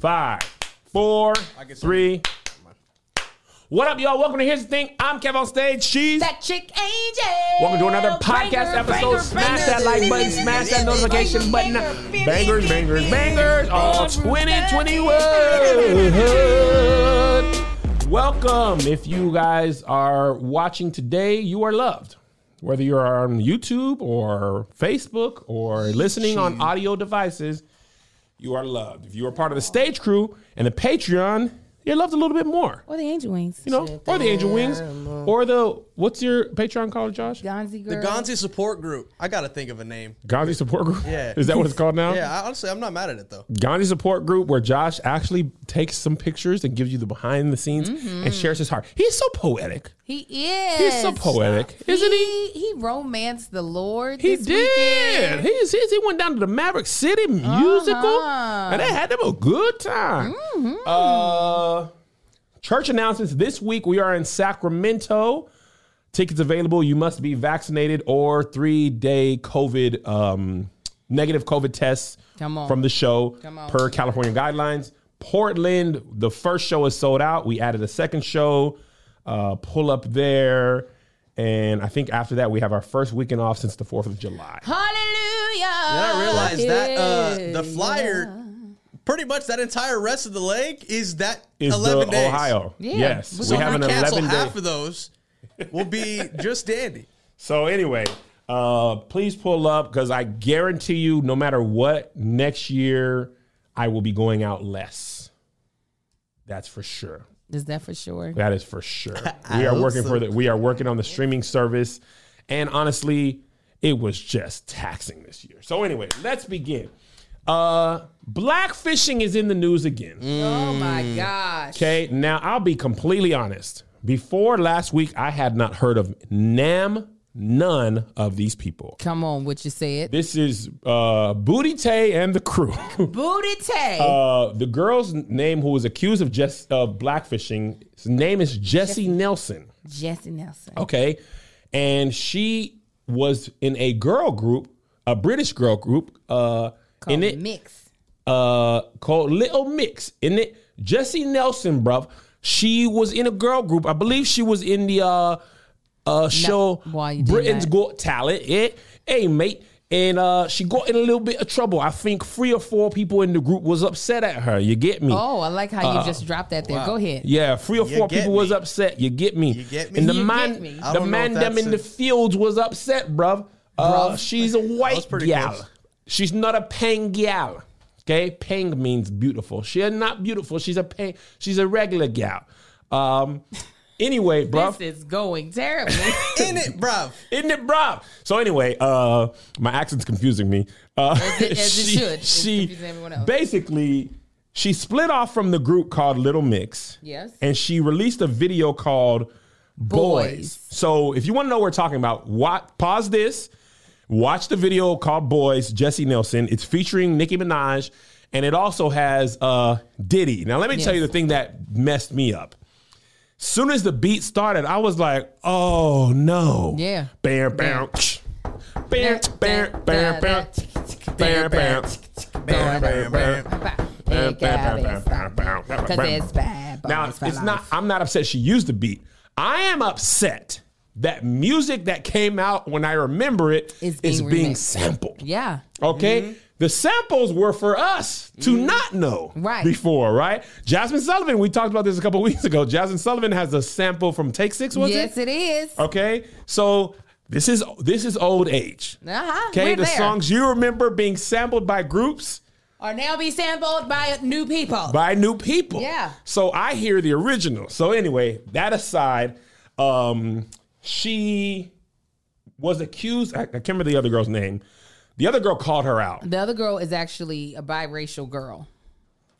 five, four, three. What up, y'all? Welcome to Here's the Thing. I'm Kev on stage. She's That chick angel. Welcome to another podcast Banger, episode. banger, smash banger. that like button, smash that notification button. Bangers, bangers, bangers. All 2021. Welcome. If you guys are watching today, you are loved. Whether you're on YouTube or Facebook or listening on audio devices, you are loved. If you are part of the stage crew and the Patreon, you're loved a little bit more. Or the angel wings. You know, or the Angel Wings, or the what's your Patreon called, Josh? Gonzi The girl. Gonzi support group. I gotta think of a name. Gandhi Support Group. Yeah. is that what it's called now? Yeah, I, honestly, I'm not mad at it though. Gandhi Support Group, where Josh actually takes some pictures and gives you the behind the scenes and shares his heart. He's so poetic. He is. He's so poetic, isn't he? He, he romanced the Lord. He this did. Weekend. He's, he's, he went down to the Maverick City musical, Uh-huh. and they had them a good time. Uh, church announcements this week. We are in Sacramento. Tickets available. You must be vaccinated or three day COVID um, negative COVID tests Come on. from the show Come on. per California guidelines. Portland, the first show is sold out. We added a second show. Uh, pull up there. And I think after that, we have our first weekend off since the 4th of July. Hallelujah. And I realized that uh, the Yeah. flyer, pretty much that entire rest of the leg is that Is 11 the days. Ohio. Yeah. Yes. So We So have if an we cancel 11 half day. of those, will be just dandy. So anyway, uh, please pull up because I guarantee you, no matter what, next year I will be going out less. That's for sure. Is that for sure? That is for sure. We are working so. for the. We are working on the streaming service, and honestly, it was just taxing this year. So anyway, let's begin. Uh, blackfishing is in the news again. Oh my gosh. Okay, now I'll be completely honest. Before last week, I had not heard of Nam none of these people. Come on, what you said. This is uh, Booty Tay and the crew. Booty Tay. uh, the girl's name who was accused of just of blackfishing, his name is Jesy Nelson. Jesy Nelson. Okay, and she was in a girl group, a British girl group. Uh, in Called it, Mix. uh called Little Mix. In it, Jesy Nelson, bruv. She was in a girl group. I believe she was in the uh uh show why you Britain's that? Got Talent. Yeah. Hey, mate. And uh she got in a little bit of trouble. I think three or four people in the group was upset at her. You get me? Oh, I like how Uh, you just dropped that there. wow. Go ahead. Yeah, three or You four get people was me. upset. You get me. You get me. And the You man, me. I the don't know man if them that's in the a- fields was upset, bruv. Uh, Bruv. she's a white was pretty gal. close. She's not a peng gal. Okay, peng means beautiful. She's not beautiful. She's a peng. She's a regular gal. Um. Anyway, bruv. This is going terribly. In it, bruv. Isn't it, bruv? So anyway, uh, my accent's confusing me. Uh, it- as it should. It's She confusing everyone else. basically she split off from the group called Little Mix. Yes. and she released a video called Boys. Boys. So if you want to know what we're talking about, what pause this, watch the video called Boys. Jesy Nelson. It's featuring Nicki Minaj, and it also has uh, Diddy. Now let me tell you the thing that messed me up. Soon as the beat started, I was like, "Oh no!" Yeah. Bam, bam, bam, bam, bam, bam, bam, bam, bam, bam, bam. Because it's bad. Now it's not. I'm not upset she used the beat. I am upset that music that came out when I remember it Is is being being sampled. Yeah. Okay. The samples were for us to not know Right. before, right? Jazmine Sullivan, we talked about this a couple weeks ago. Jazmine Sullivan has a sample from Take Six, was yes, it? Yes, it is. Okay. So this is this is old age. Uh-huh. Okay, We're the there. songs you remember being sampled by groups are now be sampled by new people. by new people. Yeah. So I hear the original. So anyway, that aside, um, she was accused. I, I can't remember the other girl's name. The other girl called her out. the other girl is actually a biracial girl.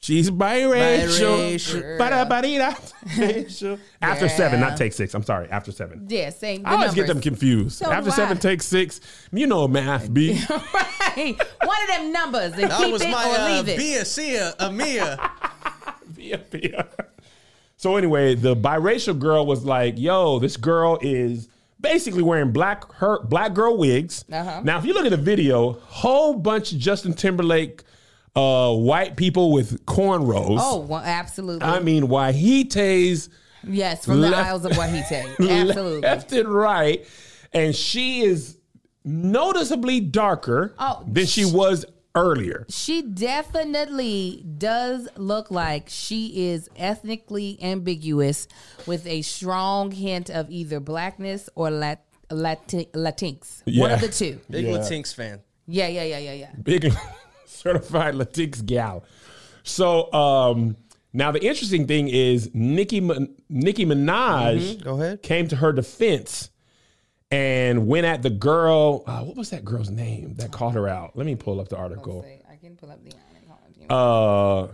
She's biracial. Biracial. Ba-da-ba-dee-da. After seven, not take six. I'm sorry. After seven. Yeah, same. I always get them confused. So After do seven, take six. You know math, B. right. One of them numbers and That keep was it my or uh, leave it. Bia, Sia, Amia. Bia, Bia. So anyway, the biracial girl was like, "Yo, this girl is basically wearing black her black girl wigs." Uh-huh. Now, if you look at the video, whole bunch of Justin Timberlake uh, white people with cornrows. Oh, well, absolutely. I mean, Wahite's yes, from the left- Isles of Wahite. Absolutely. left and right, and she is noticeably darker Oh, than she was earlier. She definitely does look like she is ethnically ambiguous with a strong hint of either blackness or Lat- Lati- Latinx. One Yeah. of the two. Big Yeah. Latinx fan. Yeah, yeah, yeah, yeah, yeah. big certified Latinx gal. So um, now the interesting thing is Nicki Nicki Minaj Go ahead. came to her defense and went at the girl. Uh, what was that girl's name that called her out? Let me pull up the article. I can pull up the Uh,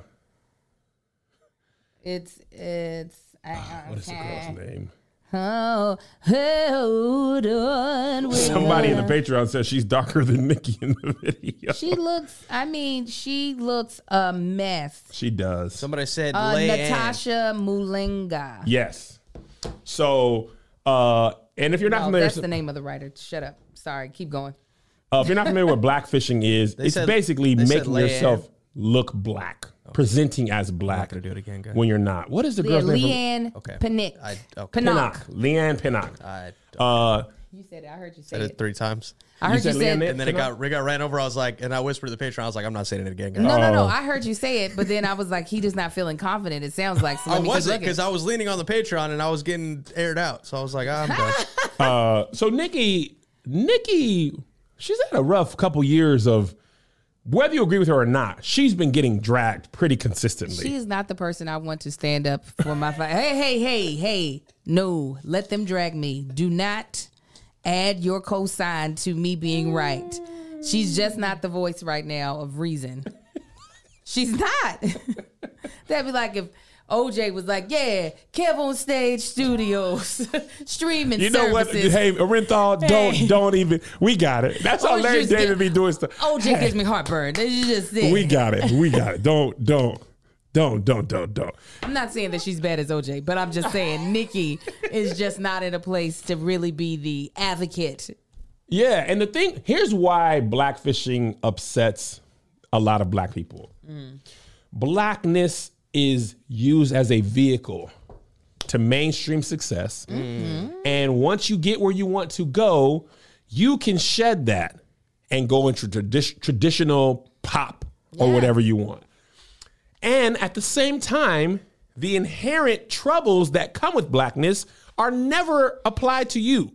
It's it's I, what is the girl's name? Oh, hold on. Somebody in the. Patreon says she's darker than Nicki in the video. She looks. I mean, she looks a mess. She does. Somebody said Uh, Natasha Mulenga. Yes. So, uh, and if you're not Oh, familiar, that's the name of the writer. Shut up. Sorry. Keep going. Uh, if you're not familiar with blackfishing is, it's said- basically they said making Leigh-Anne. yourself look black, presenting as black gonna do it again, guys. when you're not. What is the Yeah, girl's name? Leigh-Anne Okay. Pinnock. I- okay. Pinnock. Pinnock. Leigh-Anne Pinnock. I Uh, You said it. I heard you say said it it. three times. I heard you, said said. Leigh-Anne And then it got it got ran over. I was like, and I whispered to the patron, I was like, I'm not saying it again, guys. No, no, no. Oh. I heard you say it, but then I was like, he just not feeling confident. It sounds like. So I wasn't because I was leaning on the Patreon and I was getting aired out. So I was like, I'm done. uh, so Nicki, Nicki, she's had a rough couple years of whether you agree with her or not. She's been getting dragged pretty consistently. She is not the person I want to stand up for my fight. Hey, hey, hey, hey. No, let them drag me. Do not add your cosign to me being right. She's just not the voice right now of reason. She's not. That'd be like if OJ was like, yeah, Kev on Stage Studios, streaming you know what? services. Hey, Orenthal, don't Hey. don't even. We got it. That's how Larry David be doing stuff. OJ gives me heartburn. That's just it. We got it. We got it. Don't don't don't don't don't don't. I'm not saying that she's bad as OJ, but I'm just saying Nicki is just not in a place to really be the advocate. Yeah, and the thing here's why blackfishing upsets a lot of black people. Mm. Blackness is used as a vehicle to mainstream success. Mm-hmm. And once you get where you want to go, you can shed that and go into tradi- traditional pop or whatever you want. And at the same time, the inherent troubles that come with blackness are never applied to you,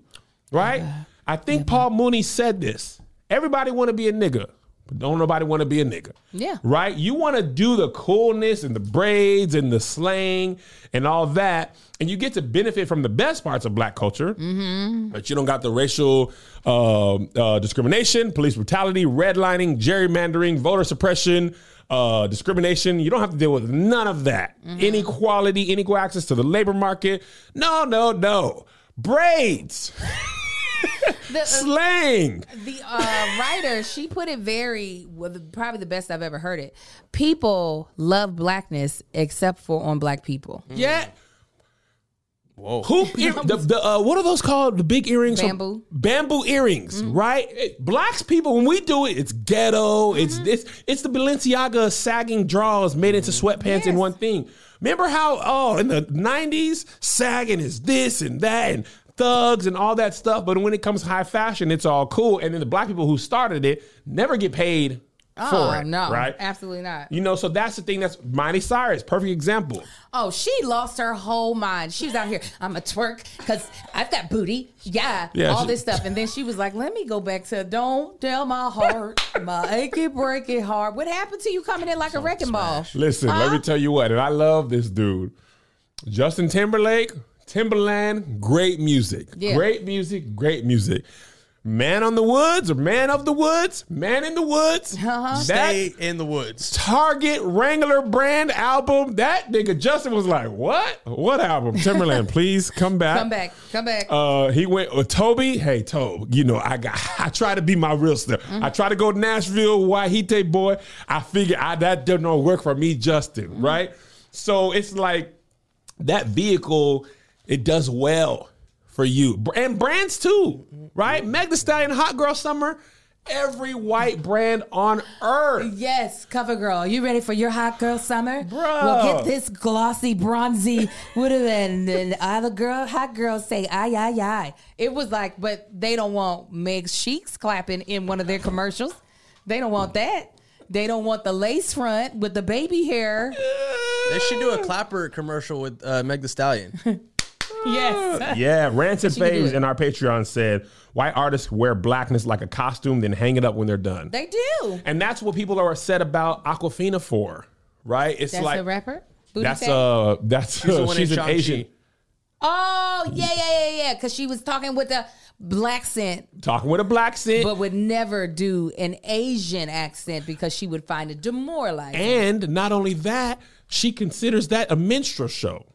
right? I think Paul Mooney said this. Everybody want to be a nigga, but don't nobody want to be a nigga. Yeah. Right? You want to do the coolness and the braids and the slang and all that, and you get to benefit from the best parts of black culture, but you don't got the racial uh, uh, discrimination, police brutality, redlining, gerrymandering, voter suppression, uh, discrimination. You don't have to deal with none of that. Inequality, unequal access to the labor market. No, no, no. Braids, The, uh, slang. the uh, writer, she put it very, well, the- probably the best I've ever heard it. People love blackness except for on black people. Yeah. Whoa. Hoop ear, the, the uh, what are those called? The big earrings, from- Bamboo. Mm-hmm. earrings, right? It- blacks people when we do it, it's ghetto. It's Mm-hmm. this. It's the Balenciaga sagging draws made into sweatpants in one thing. Remember how oh in the nineties sagging is this and that and thugs and all that stuff, but when it comes high fashion, it's all cool. And then the black people who started it never get paid Oh, it, no. right? Absolutely not. You know, so that's the thing. That's Miley Cyrus, perfect example. Oh, she lost her whole mind. She was out here, I'm a twerk because I've got booty. Yeah, Yeah, all she- this stuff. And then she was like, let me go back to don't tell my heart, my achy breaky heart. What happened to you coming in like a wrecking ball? Listen, let me tell you what, and I love this dude. Justin Timberlake, Timberland, great music. Yeah. Great music, great music. Man on the Woods or Man of the Woods, Man in the Woods. Uh-huh. Stay in the woods. Target Wrangler brand album, that nigga Justin was like, what? What album? Timberland, please come back. Come back, come back. Uh, he went with Toby. Hey, Toby, you know, I got I try to be my real stuff. I try to go to Nashville, Wahite boy. I figure I that doesn't work for me, Justin, right? So it's like that vehicle, it does well for you. And brands too, right? Meg The Stallion, Hot Girl Summer, every white brand on earth. Yes, CoverGirl. You ready for your hot girl summer? Bruh. Well, get this glossy, bronzy, would have been. And other girl, hot girls say, ay, ay, ay. It was like, but they don't want Meg Sheeks clapping in one of their commercials. They don't want that. They don't want the lace front with the baby hair. They should do a clapper commercial with uh, Meg the Stallion. Yes. Yeah, Rancid She can Phase in our Patreon said white artists wear blackness like a costume, then hang it up when they're done. They do. and that's what people are upset about Awkwafina for, right? It's That's like a rapper? Booty that's Tag? uh that's She's the she's an Shang-Chi. Asian Oh, yeah, yeah, yeah, yeah. Because she was talking with the black scent, talking with a black scent. but would never do an Asian accent because she would find it demoralizing. and not only that, she considers that a minstrel show.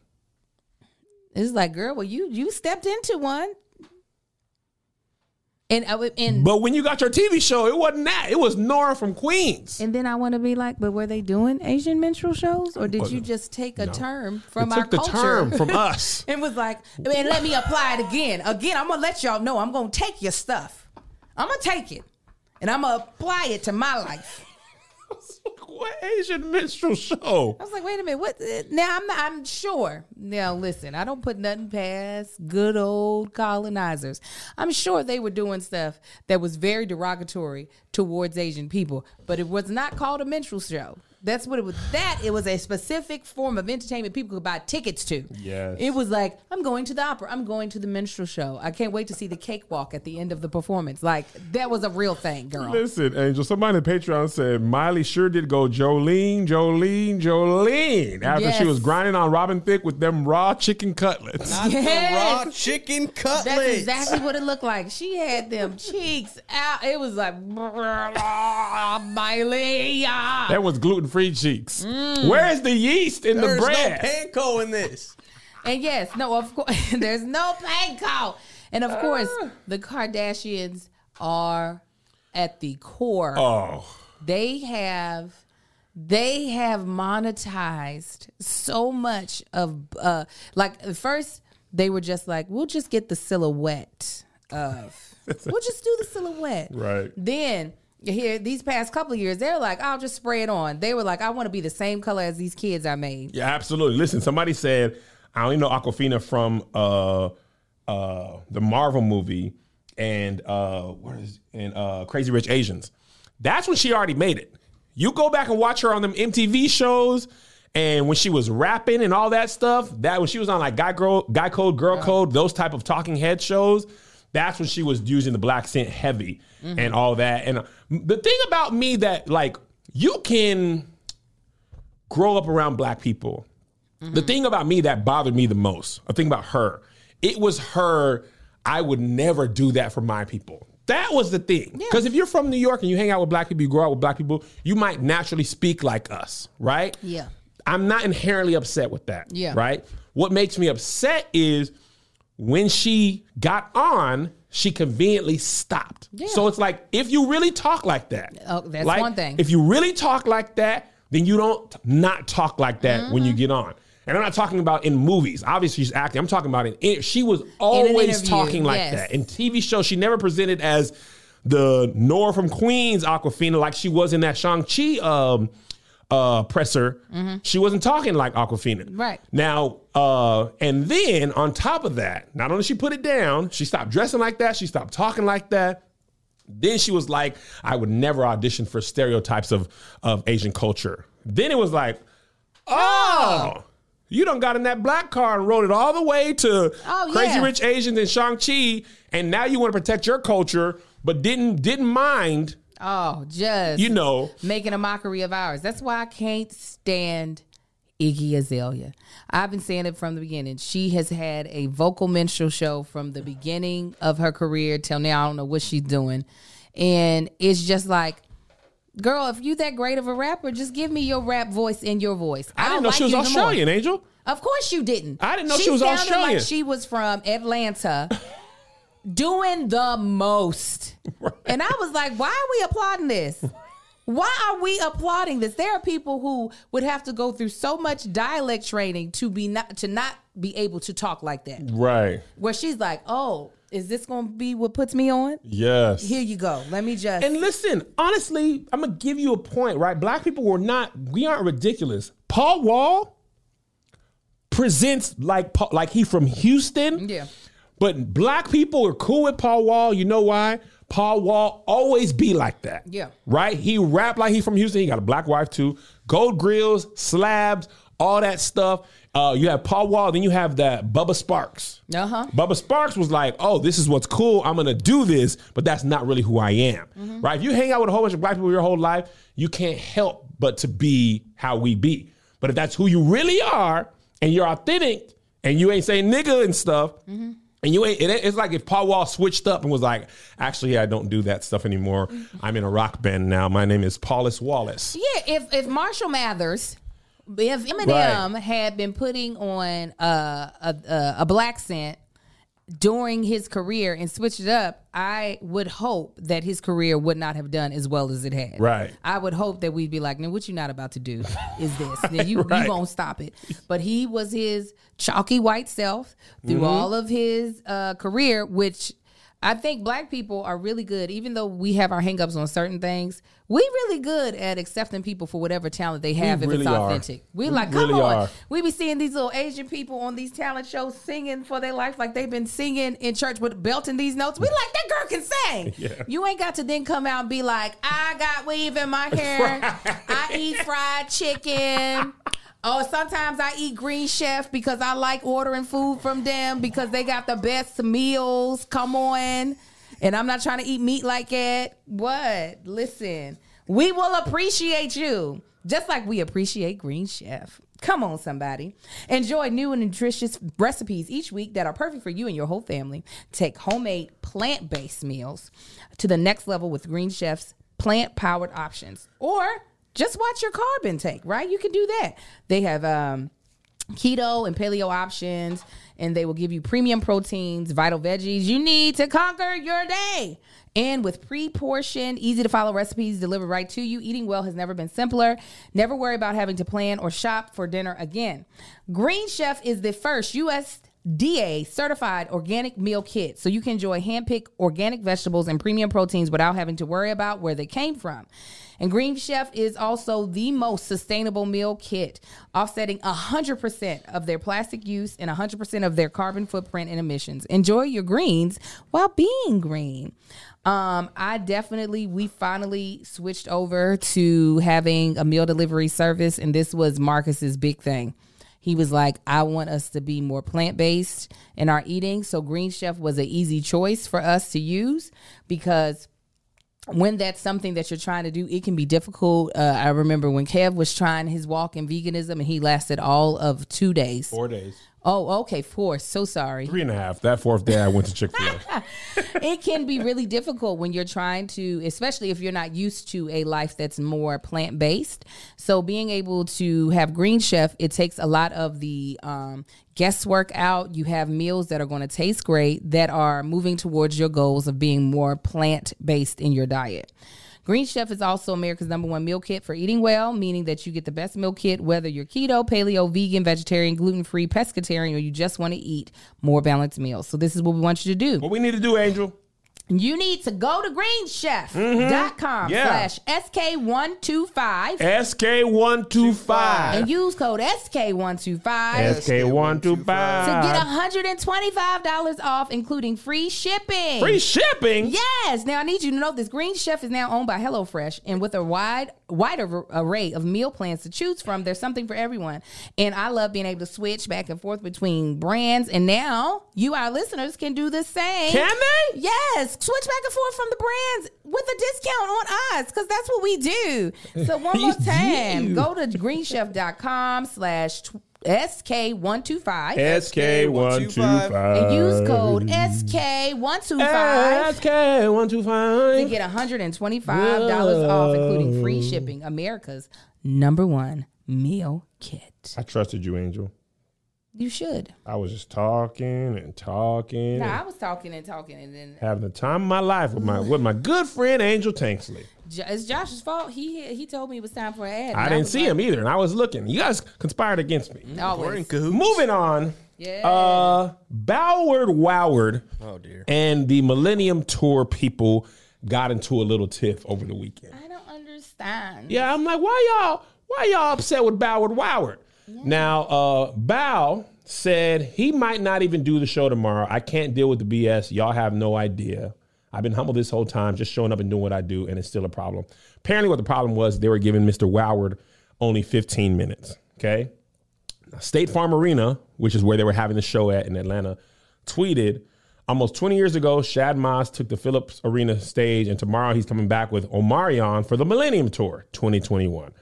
It's like, girl, well, you you stepped into one. And I would and But when you got your TV show, it wasn't that. It was Nora from Queens. and then I want to be like, but were they doing Asian minstrel shows, or did you just take a term from it our took the culture? term from us. and was like, and let me apply it again. Again, I'm gonna let y'all know I'm gonna take your stuff. I'm gonna take it, and I'm gonna apply it to my life. what Asian minstrel show? I was like, wait a minute, what? uh, Now I'm not, I'm sure. Now listen, I don't put nothing past good old colonizers. I'm sure they were doing stuff that was very derogatory towards Asian people, but it was not called a minstrel show. That's what it was. That it was a specific form of entertainment people could buy tickets to. Yes. It was like, I'm going to the opera. I'm going to the minstrel show. I can't wait to see the cakewalk at the end of the performance. Like that was a real thing, girl. Listen, Angel, somebody on Patreon said Miley sure did go Jolene, Jolene, Jolene after Yes. she was grinding on Robin Thicke with them raw chicken cutlets. Not Yes. the raw chicken cutlets. That's exactly what it looked like. She had them cheeks out. It was like Miley. That was gluten free cheeks. Mm. Where is the yeast in There's the bread? There's no panko in this. And yes, no, of course, there's no panko. And of course, the Kardashians are at the core. oh, They have they have monetized so much of uh like at first they were just like we'll just get the silhouette of we'll just do the silhouette Right. then here these past couple of years they're like i'll just spray it on they were like i want to be the same color as these kids i made yeah, absolutely. Listen, somebody said I only know Awkwafina from uh, uh, the Marvel movie and uh, what is and uh, Crazy Rich Asians. That's when she already made it. You go back and watch her on them MTV shows. And when she was rapping and all that stuff, that when she was on like Guy Girl, Guy Code, Girl Code, those type of talking head shows, that's when she was using the black scent heavy and all that. And the thing about me that like you can grow up around black people. The thing about me that bothered me the most, a thing about her, it was her. I would never do that for my people. That was the thing. Because if you're from New York and you hang out with black people, you grow up with black people, you might naturally speak like us, right? Yeah. I'm not inherently upset with that. Yeah. Right? What makes me upset is when she got on, she conveniently stopped. Yeah. So it's like if you really talk like that, Oh, that's like, one thing. If you really talk like that, then you don't not talk like that when you Mm-hmm. get on. And I'm not talking about in movies. Obviously, she's acting. I'm talking about in. in she was always talking like yes. that in TV shows. She never presented as the Nora from Queens Awkwafina like she was in that Shang Chi um, uh, presser. She wasn't talking like Awkwafina. Mm-hmm. Right. Now, uh, and then on top of that, not only she put it down, she stopped dressing like that. She stopped talking like that. Then she was like, I would never audition for stereotypes of, of Asian culture. Then it was like, oh, you done got in that black car and rode it all the way to Oh, Crazy yeah. Rich Asians and Shang-Chi, and now you want to protect your culture, but didn't didn't mind, oh just you know, making a mockery of ours. That's why I can't stand Iggy Azalea. I've been saying it from the beginning. She has had a vocal minstrel show from the beginning of her career till now. I don't know what she's doing. And it's just like, girl, if you that great of a rapper, just give me your rap voice in your voice. I didn't don't know like she was you no more. Australian, Angel. Of course you didn't. I didn't know she was sounded Australian. Like she was from Atlanta, doing the most. And I was like, why are we applauding this? Why are we applauding this? There are people who would have to go through so much dialect training to be not to not be able to talk like that. Right. Where she's like, oh, Is this going to be what puts me on? Yes. Here you go. Let me just. And listen, honestly, I'm gonna give you a point, right? Black people were not, we aren't ridiculous. Paul Wall presents like like he from Houston. Yeah. But black people are cool with Paul Wall. You know why? Paul Wall always be like that. Yeah. Right? He rap like he from Houston. He got a black wife too. Gold grills, slabs, all that stuff. Uh, you have Paul Wall, then you have that Bubba Sparxxx. Uh-huh. Bubba Sparxxx was like, "Oh, this is what's cool. I'm gonna do this," but that's not really who I am, Mm-hmm. right? If you hang out with a whole bunch of black people your whole life, you can't help but to be how we be. But if that's who you really are, and you're authentic, and you ain't saying nigga and stuff, Mm-hmm. And you ain't, it, ain't- it's like if Paul Wall switched up and was like, "Actually, I don't do that stuff anymore. I'm in a rock band now. My name is Paulus Wallace." Yeah, if if Marshall Mathers, if Eminem had been putting on a, a a black scent during his career and switched it up, I would hope that his career would not have done as well as it had. Right. I would hope that we'd be like, "Now, what you not about to do is this. Now, you Right. you won't stop it." But he was his chalky white self through Mm-hmm. all of his uh, career, which. I think black people are really good, even though we have our hangups on certain things. We really good at accepting people for whatever talent they have if really it's are. authentic. We We like, come on. are. We be seeing these little Asian people on these talent shows singing for their life like they've been singing in church with belting these notes. We like that girl can sing. Yeah. You ain't got to then come out and be like, I got weave in my hair. I eat fried chicken. Oh, sometimes I eat Green Chef because I like ordering food from them because they got the best meals. Come on. And I'm not trying to eat meat like it. What? Listen, we will appreciate you just like we appreciate Green Chef. Come on, somebody. Enjoy new and nutritious recipes each week that are perfect for you and your whole family. Take homemade plant based meals to the next level with Green Chef's plant powered options. Or just watch your carb intake, right? You can do that. They have um, keto and paleo options, and they will give you premium proteins, vital veggies you need to conquer your day. And with pre portioned, easy to follow recipes delivered right to you, eating well has never been simpler. Never worry about having to plan or shop for dinner again. Green Chef is the first USDA certified organic meal kit, so you can enjoy hand-picked organic vegetables and premium proteins without having to worry about where they came from. And Green Chef is also the most sustainable meal kit, offsetting 100% of their plastic use and 100% of their carbon footprint and emissions. Enjoy your greens while being green. Um, I definitely, we finally switched over to having a meal delivery service, and this was Marcus's big thing. He was like, I want us to be more plant based in our eating. So Green Chef was an easy choice for us to use because when that's something that you're trying to do, it can be difficult. Uh, I remember when Kev was trying his walk in veganism and he lasted all of two days. Four days. Oh, okay, four. So sorry. Three and a half. That fourth day, I went to Chick Fil A. it can be really difficult when you're trying to, especially if you're not used to a life that's more plant based. So being able to have Green Chef, it takes a lot of the um, guesswork out. You have meals that are going to taste great that are moving towards your goals of being more plant based in your diet. Green Chef is also America's number one meal kit for eating well, meaning that you get the best meal kit whether you're keto, paleo, vegan, vegetarian, gluten free, pescatarian, or you just want to eat more balanced meals. So this is what we want you to do. what we need to do, Angel? You need to go to greenchef.com Mm-hmm. Yeah. slash SK125 SK125. and use code SK125 SK125. to get $125 off, including free shipping. Free shipping? Yes. Now I need you to know this Green Chef is now owned by HelloFresh, and with a wide, wider array of meal plans to choose from, there's something for everyone. And I love being able to switch back and forth between brands. And now you, our listeners, can do the same. Can they? Yes. Switch back and forth from the brands with a discount on us, because that's what we do. So one more time, go to greenchef.com slash SK125 SK125. and use code SK125 SK125. To get $125 off, including free shipping. America's number one meal kit. I trusted you, Angel. You should. I was just talking and talking. Nah, and I was talking and talking, and then having the time of my life with my with my good friend Angel Tanksley. Jo- it's Josh's fault. He he told me it was time for an ad. I didn't see him either, and I was looking. You guys conspired against me. Always. We're in. Moving on. Yeah. Uh, Boward Woward Oh dear. and the Millennium Tour people got into a little tiff over the weekend. I don't understand. Yeah, I'm like, why y'all, why y'all upset with Boward Woward? Now, uh, Bow said he might not even do the show tomorrow. I can't deal with the BS. Y'all have no idea. I've been humble this whole time, just showing up and doing what I do, and it's still a problem. Apparently, what the problem was, they were giving Mr. Woward only 15 minutes. Okay. State Farm Arena, which is where they were having the show at in Atlanta, tweeted almost 20 years ago, Shad Moss took the Phillips Arena stage, and tomorrow he's coming back with Omarion for the Millennium Tour 2021.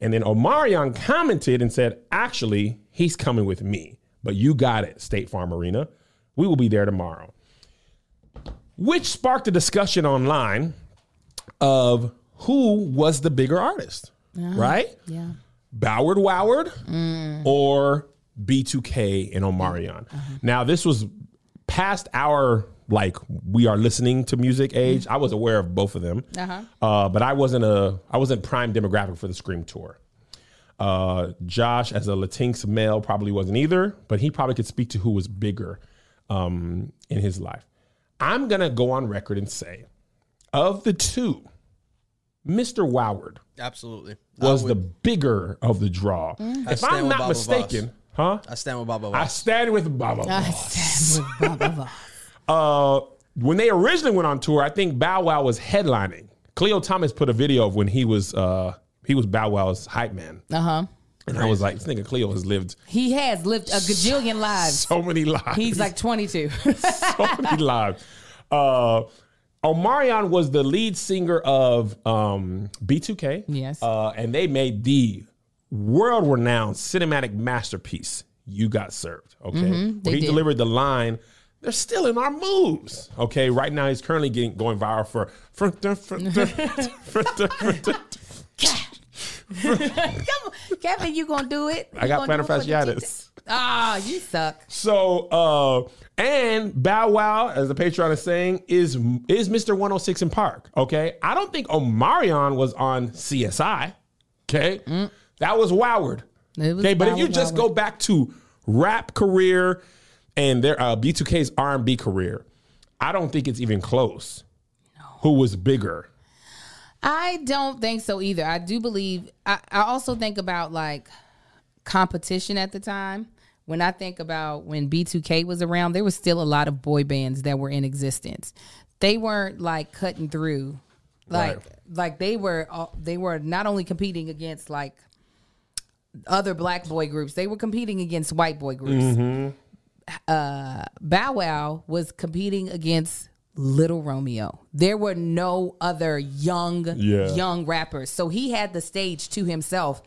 And then Omarion commented and said, actually, he's coming with me, but you got it, State Farm Arena. We will be there tomorrow. Which sparked a discussion online of who was the bigger artist, right? Yeah. Boward Woward mm. or B2K and Omarion. Uh-huh. Now, this was past our like we are listening to music age. I was aware of both of them, Uh-huh. uh, but I wasn't a I wasn't prime demographic for the Scream tour. Uh, Josh, as a Latinx male, probably wasn't either, but he probably could speak to who was bigger um, in his life. I'm gonna go on record and say, of the two, Mr. Woward Absolutely. was the bigger of the draw. If I'm not Baba mistaken, huh? I stand with Baba. I stand with Baba. I Voss. stand with Baba Voss. Uh, when they originally went on tour, I think Bow Wow was headlining. Cleo Thomas put a video of when he was uh, he was Bow Wow's hype man, Uh huh. and I was like, this nigga Cleo has lived He has lived a gajillion lives. so many lives. He's like 22. so many lives. Uh, Omarion was the lead singer of um, B2K. Yes. Uh, and they made the world renowned cinematic masterpiece, You Got Served. Okay. Where Mm-hmm. he did. delivered the line, they're still in our moves. Okay. Right now, he's currently getting going viral for. Kevin, you gonna do it? I got gonna plantar do it for the fasciitis. teacher? Ah, you suck. So, uh, and Bow Wow, as the Patreon is saying, is is Mr. 106 in Park. Okay. I don't think Omarion was on CSI. Okay. That was Woward. Was Okay. But if you just Woward. go back to rap career and their uh, B2K's R&B career, I don't think it's even close. Who was bigger? I don't think so either. I do believe. I, I also think about like competition at the time. When I think about when B2K was around, there was still a lot of boy bands that were in existence. They weren't like cutting through, like Right. like they were. They were not only competing against like other black boy groups, they were competing against white boy groups. Uh, Bow Wow was competing against Little Romeo. There were no other young Yeah. young rappers, so he had the stage to himself.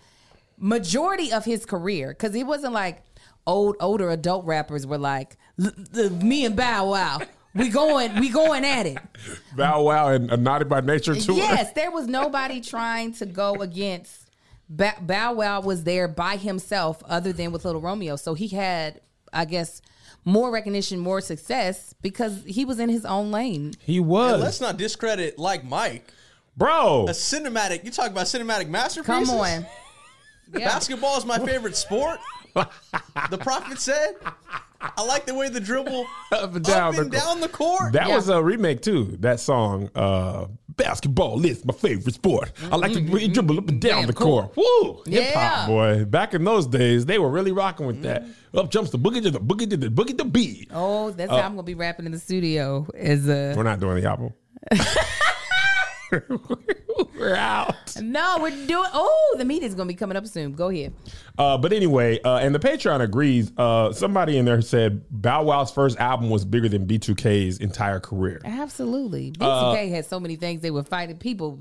Majority of his career, because it wasn't like old older adult rappers were like "L- l- me and Bow Wow. We going, we going at it. Bow Wow and Naughty by Nature too. Yes, there was nobody trying to go against. Ba- Bow Wow was there by himself, other than with Little Romeo. So he had, I guess, more recognition, more success because he was in his own lane. He And was. let's not discredit like Mike. Bro. A cinematic. You talk about cinematic masterpieces. Come on, yeah. Basketball is my favorite sport. the prophet said. I like the way the dribble Up and down up the and court. down the court. That Yeah. was a remake too. That song, uh, "Basketball is my favorite sport." I like to mm-hmm. really mm-hmm. dribble up and down Damn the cool. court. Woo, hip hop boy. Back in those days, they were really rocking with that. Mm-hmm. Up jumps the boogie to the boogie to the boogie to beat. Oh, that's how I'm gonna be rapping in the studio. Is a We're not doing the album. we're out. no, we're doing. Oh, the meeting's gonna be coming up soon. Go ahead. Uh, but anyway, uh, and the Patreon agrees. Uh, somebody in there said Bow Wow's first album was bigger than B2K's entire career. Absolutely. Uh, B2K had so many things they were fighting people,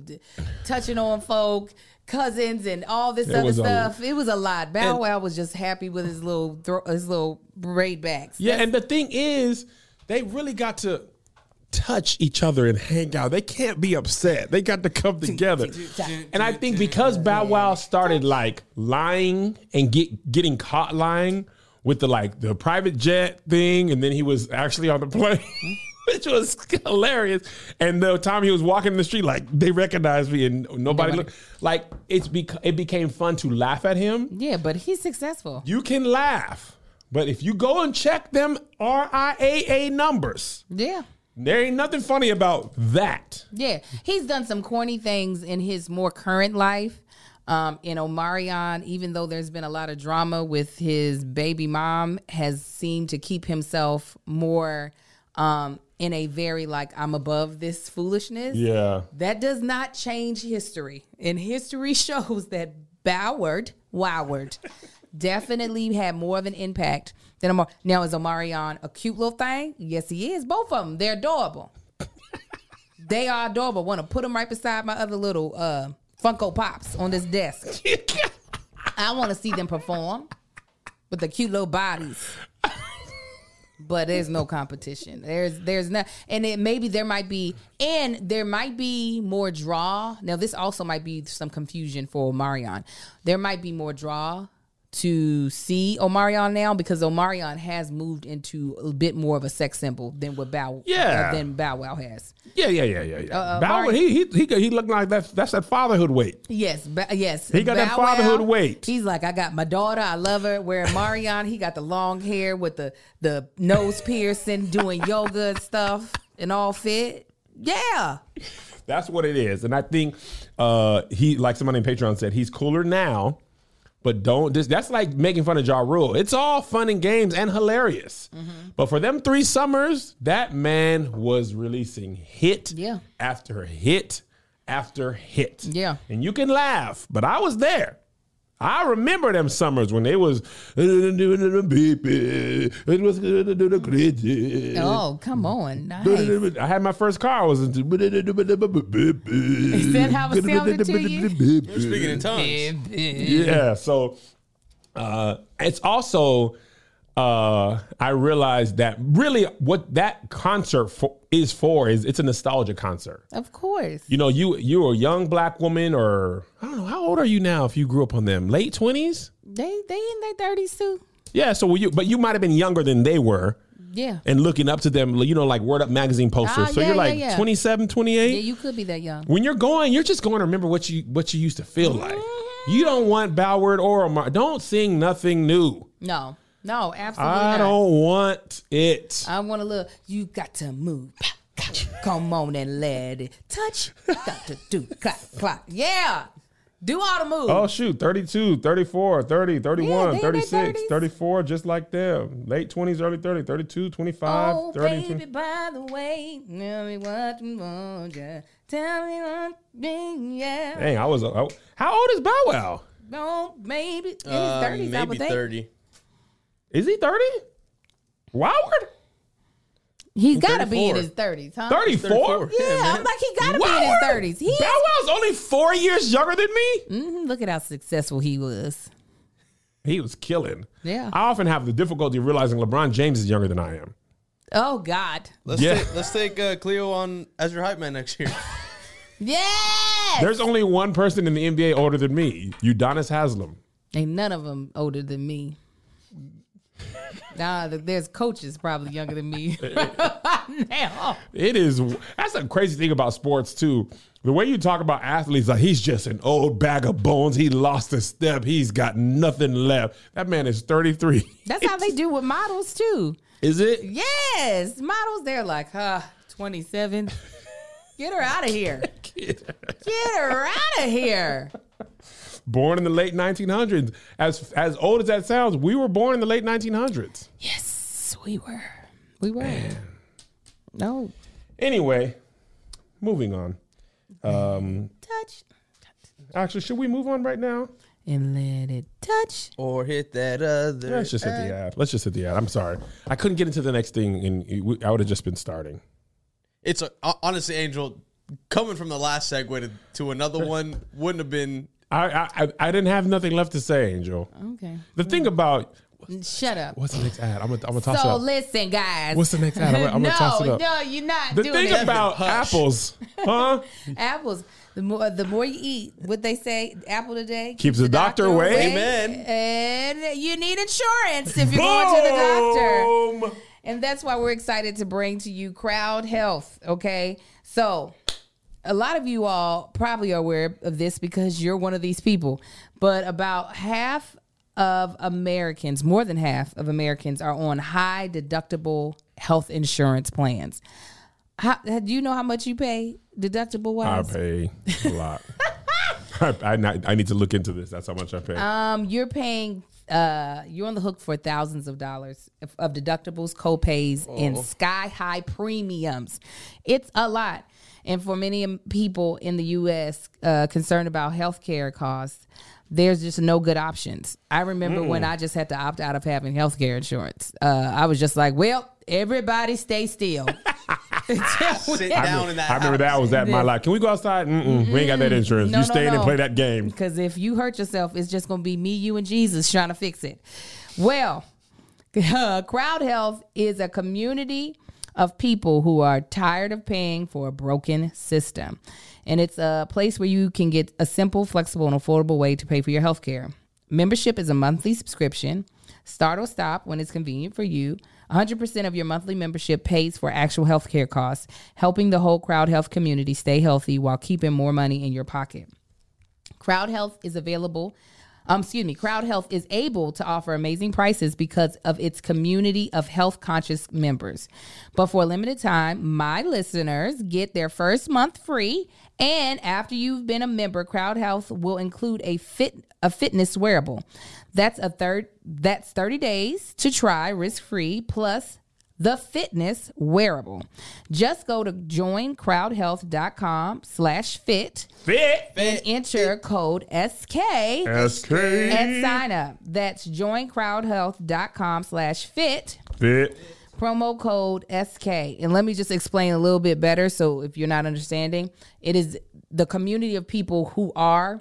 touching on folk, cousins, and all this It other was a- stuff. it was a lot. Bow And- Wow was just happy with his little thro- his little braid backs. Yeah, and the thing is, they really got to touch each other and hang out. They can't be upset. They got to come together. And I think because Bow Wow started like lying and get getting caught lying with the like the private jet thing, and then he was actually on the plane. Which was hilarious, and the time he was walking in the street, like they recognized me, and nobody, Nobody. looked. Like it's bec- it became fun to laugh at him, Yeah, but he's successful. you can laugh, But if you go and check them RIAA numbers, Yeah. There ain't nothing funny about that. Yeah, he's done some corny things in his more current life. Um, in Omarion, even though there's been a lot of drama with his baby mom, has seemed to keep himself more um, in a very like I'm above this foolishness. Yeah. That does not change history, and history shows that Boward, Woward, definitely had more of an impact than Omar. Now is Omarion a cute little thing? Yes, he is. Both of them, they're adorable. They are adorable. Want to put them right beside my other little uh, Funko Pops on this desk. I want to see them perform with the cute little bodies. But there's no competition. There's there's not, and it maybe there might be, and there might be more draw. Now this also might be some confusion for Omarion. There might be more draw to see Omarion now because Omarion has moved into a bit more of a sex symbol than what Bow Yeah. uh, than Bow Wow has. Yeah, yeah, yeah, yeah, yeah. uh, Bow- Mari- he he he he looked like that. That's that fatherhood weight. Yes, ba- yes. He got that Bow Wow, fatherhood weight. He's like, I got my daughter. I love her. Where Marion, he got the long hair with the the nose piercing, doing yoga and stuff, and all fit. Yeah, That's what it is. And I think uh he like somebody in Patreon said, he's cooler now, but don't this that's like making fun of Ja Rule. It's all fun and games and hilarious. Mm-hmm. But for them three summers, that man was releasing hit Yeah. after hit after hit. Yeah. And you can laugh, but I was there. I remember them summers when they was it was crazy. Oh, come on. Nice. I had my first car. I was into. Is that how it sounded to you? We're speaking in tongues. Yeah. So uh, it's also uh, I realized that really what that concert for, is for is it's a nostalgia concert. Of course. You know, you you're a young black woman, or I don't know how old are you now? If you grew up on them, late twenties. They they in their thirties too. Yeah. So you, but you might have been younger than they were. Yeah. And looking up to them, you know, like Word Up magazine posters. Ah, so yeah, you're like yeah. 27, 28. Yeah, you could be that young. when you're going, you're just going to remember what you what you used to feel like. You don't want Ballard or Omar. Don't sing nothing new. No, no, absolutely I not. don't want it. I want a little. You got to move. Come on and let it touch. Got to do clap, clap. Yeah. Do all the moves. Oh shoot, 32, 34, 30, 31, they in their 36, 34 just like them. Late 20s, early 30, 32, 25, Oh, 30. baby, 20. by the way, tell me what you want, yeah. Tell me what you yeah. Dang, I was I, How old is Bow Wow? No, maybe in his Uh, 30s, I would maybe think. 30. Is he 30? Woward? He's got to be in his 30s, huh? 34? 34. Yeah, Yeah, I'm like, he got to be in his 30s. He Bow Wow's only four years younger than me? Mhm, Look at how successful he was. He was killing. Yeah. I often have the difficulty realizing LeBron James is younger than I am. Oh, God. Let's Yeah. take let's take uh, Cleo on as your hype man next year. yeah. There's only one person in the NBA older than me, Udonis Haslem. Ain't none of them older than me. Nah, there's coaches probably younger than me. now, It is that's a crazy thing about sports too. The way you talk about athletes, like he's just an old bag of bones. He lost a step. He's got nothing left. That man is 33. that's how they do with models too. Is it? Yes, models. They're like, huh, 27. Get her out of here. Get her out of here. Born in the late 1900s. As as old as that sounds, we were born in the late 1900s. Yes, we were. We were. No, Anyway, moving on. Um, touch actually, should we move on right now? and let it touch. or hit that other. Let's just hit the ad. Let's just hit the ad. I'm sorry. I couldn't get into the next thing, and I would have just been starting. It's a, honestly, Angel, coming from the last segue to, to another one wouldn't have been. I, I I didn't have nothing left to say, Angel. Okay, The thing mm. about shut up. what's the next ad? I'm gonna I'm gonna toss So it up. listen, guys. What's the next ad? I'm gonna- I'm gonna toss it up. no, you're not The doing thing it. about Hush. apples, huh? apples. The more the more you eat, what they say, apple today Keeps the doctor away. Amen. And you need insurance if you're going to the doctor. Boom. And that's why we're excited to bring to you Crowd Health. Okay. So, a lot of you all probably are aware of this because you're one of these people, but about half of Americans, more than half of Americans, are on high deductible health insurance plans. How, do you know how much you pay deductible wise? I pay a lot. I, I, I need to look into this. That's how much I pay. Um, you're paying. Uh, you're on the hook for thousands of dollars of, of deductibles, co-pays, and sky high premiums. It's a lot, and for many um, people in the U.S. Uh, concerned about healthcare costs, there's just no good options. I remember when I just had to opt out of having healthcare insurance. Uh, I was just like, "Well, everybody stay still." Sit down in that. I remember that was at my life. Can we go outside? Mm-mm, we ain't got that insurance. No, you no, stay in and play that game. Because if you hurt yourself, it's just going to be me, you, and Jesus trying to fix it. Well, Crowd Health is a community of people who are tired of paying for a broken system. And it's a place where you can get a simple, flexible, and affordable way to pay for your health care. Membership is a monthly subscription. Start or stop when it's convenient for you. 100% of your monthly membership pays for actual healthcare costs, helping the whole Crowd Health community stay healthy while keeping more money in your pocket. Crowd Health is available. Um, excuse me. Crowd Health is able to offer amazing prices because of its community of health conscious members. But for a limited time, my listeners get their first month free. And after you've been a member, Crowd Health will include a fit a fitness wearable. That's a third. That's thirty days to try risk free plus the fitness wearable. Just go to joincrowdhealth.com slash fit Fit. and enter code SK SK. at sign up. That's joincrowdhealth.com slash fit. Fit. Promo code SK. And let me just explain a little bit better. So if you're not understanding, it is the community of people who are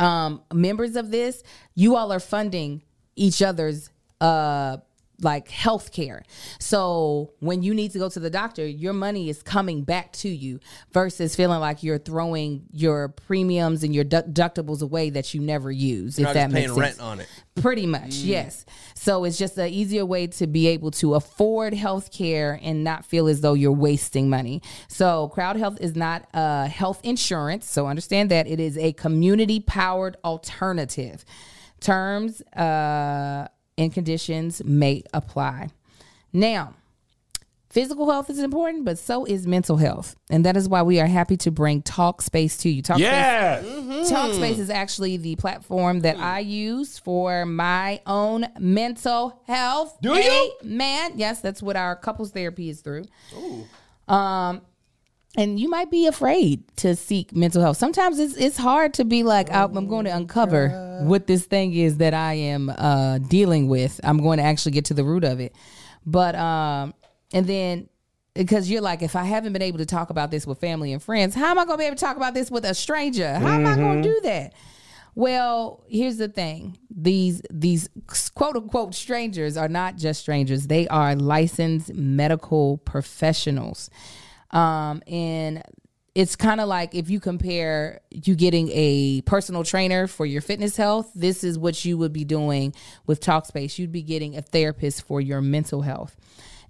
um, members of this. You all are funding each other's uh like health care. So when you need to go to the doctor, your money is coming back to you versus feeling like you're throwing your premiums and your deductibles away that you never use. You're if not that just makes paying sense. rent on it. Pretty much, yes. So it's just an easier way to be able to afford health care and not feel as though you're wasting money. So Crowd Health is not a health insurance. So understand that it is a community powered alternative. Terms uh, and conditions may apply. Now, Physical health is important, but so is mental health. And that is why we are happy to bring Talkspace to you. Talkspace Yeah. Talkspace is actually the platform that I use for my own mental health. Do you? Man, yes, that's what our couples therapy is through. Um, and you might be afraid to seek mental health. Sometimes it's it's hard to be like, I'm I'm going to uncover what this thing is that I am uh, dealing with. I'm going to actually get to the root of it. But um, and then because you're like, if I haven't been able to talk about this with family and friends, how am I going to be able to talk about this with a stranger? How am I going to do that? Well, here's the thing. These these quote unquote strangers are not just strangers. They are licensed medical professionals. Um and it's kind of like if you compare you getting a personal trainer for your fitness health, this is what you would be doing with Talkspace. You'd be getting a therapist for your mental health.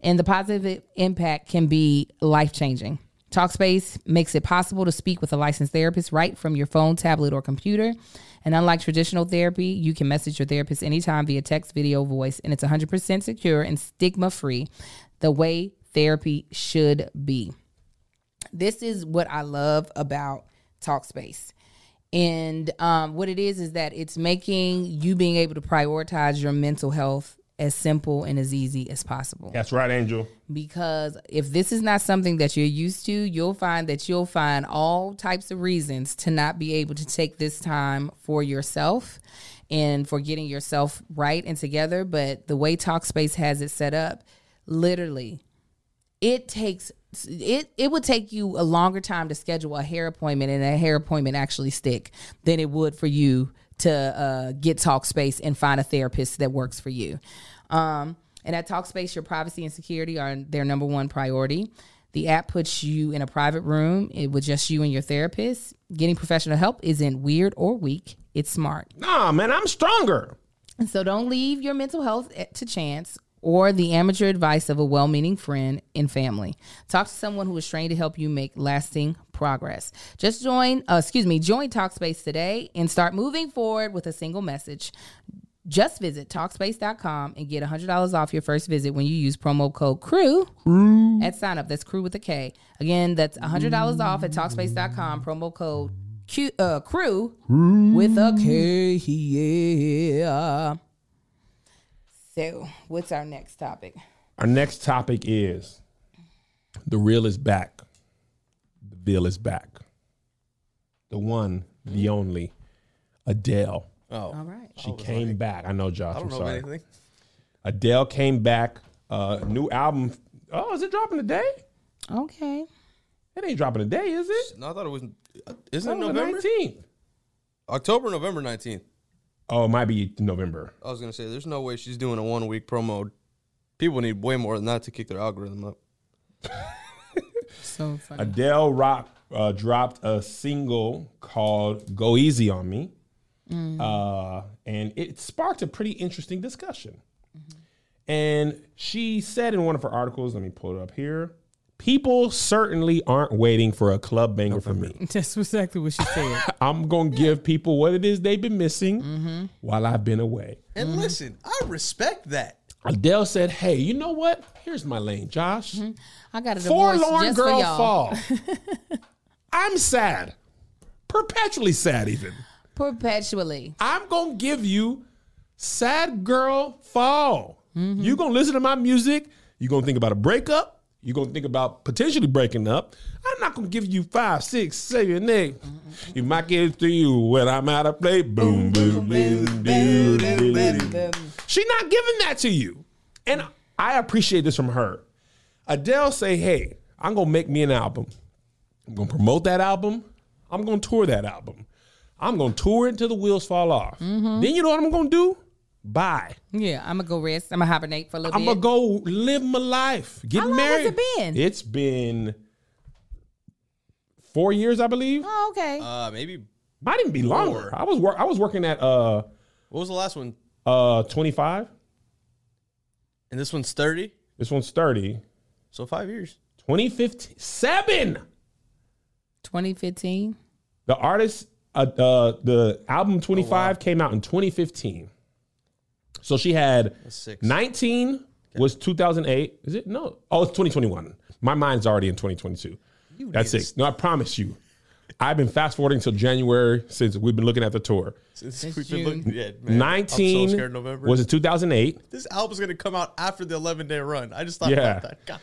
And the positive impact can be life changing. Talkspace makes it possible to speak with a licensed therapist right from your phone, tablet, or computer. And unlike traditional therapy, you can message your therapist anytime via text, video, voice, and it's 100% secure and stigma free, the way therapy should be. This is what I love about Talkspace. And um, what it is is that it's making you being able to prioritize your mental health as simple and as easy as possible That's right, Angel. because if this is not something that you're used to, you'll find that you'll find all types of reasons to not be able to take this time for yourself and for getting yourself right and together. But the way Talkspace has it set up, literally, it takes it it would take you a longer time to schedule a hair appointment and a hair appointment actually stick than it would for you to uh, get Talkspace and find a therapist that works for you. Um, and at Talkspace, your privacy and security are their number one priority. The app puts you in a private room it, with just you and your therapist. Getting professional help isn't weird or weak; it's smart. Nah, man, I'm stronger. And so don't leave your mental health to chance or the amateur advice of a well meaning friend and family. Talk to someone who is trained to help you make lasting progress. Just join, uh, excuse me, join Talkspace today and start moving forward with a single message. Just visit Talkspace.com and get $100 off your first visit when you use promo code CREW at sign up. That's CREW with a K. Again, that's $100 off at Talkspace.com, promo code Q, uh, CREW with a K. Yeah. So, what's our next topic? Our next topic is the real is back. The bill is back. The one, the only, Adele. Oh, All right. She came back. I know, Josh. I don't I'm know sorry. anything. Adele came back. Uh, new album. Oh, is it dropping today? Okay. It ain't dropping today, is it? No, I thought it was. Isn't it Oh, the November? 19th. October, November nineteenth. Oh, it might be November. I was gonna say, there's no way she's doing a one week promo. People need way more than that to kick their algorithm up. So funny. Adele Rock uh, dropped a single called "Go Easy on Me," uh, and it sparked a pretty interesting discussion. And she said in one of her articles, let me pull it up here. People certainly aren't waiting for a club banger from me. That's exactly what she said. I'm gonna give people what it is they've been missing mm-hmm. while I've been away. And mm-hmm. listen, I respect that. Adele said, "Hey, you know what? Here's my lane, Josh. Mm-hmm. I got a divorce Forlorn just girl for y'all. fall. I'm sad, perpetually sad. Even Perpetually. I'm gonna give you sad girl fall. You gonna listen to my music. You gonna think about a breakup. You gonna think about potentially breaking up. I'm not gonna give you five, six, seven, eight. You might get it to you when I'm out of play. Boom, boom, boom, boom, boom, boom. She not giving that to you. And I appreciate this from her. Adele say, hey, I'm gonna make me an album. I'm gonna promote that album. I'm gonna tour that album. I'm gonna tour it until the wheels fall off. Mm-hmm. Then you know what I'm gonna do? Bye. Yeah, I'm gonna go rest. I'm gonna hibernate for a little bit. I'm gonna go live my life. Get How long has married. it been? It's been four years, I believe. Oh, okay. Uh, maybe. Might even be longer. Four. I was wor- I was working at uh What was the last one? uh 25. And this one's thirty. This one's 30. So five years. 2015. Seven. 2015. The artist, uh, uh, the Oh, album 25 came out in 2015. So she had six. 19 was 2008. Is it? No. Oh, it's 2021. My mind's already in 2022. That's need it. No, I promise you. I've been fast forwarding till January since we've been looking at the tour. Since It's we've been June. looking, yeah, man, 19 I'm so scared. November was it 2008. This album's gonna come out after the 11 day run. I just thought Yeah. about that.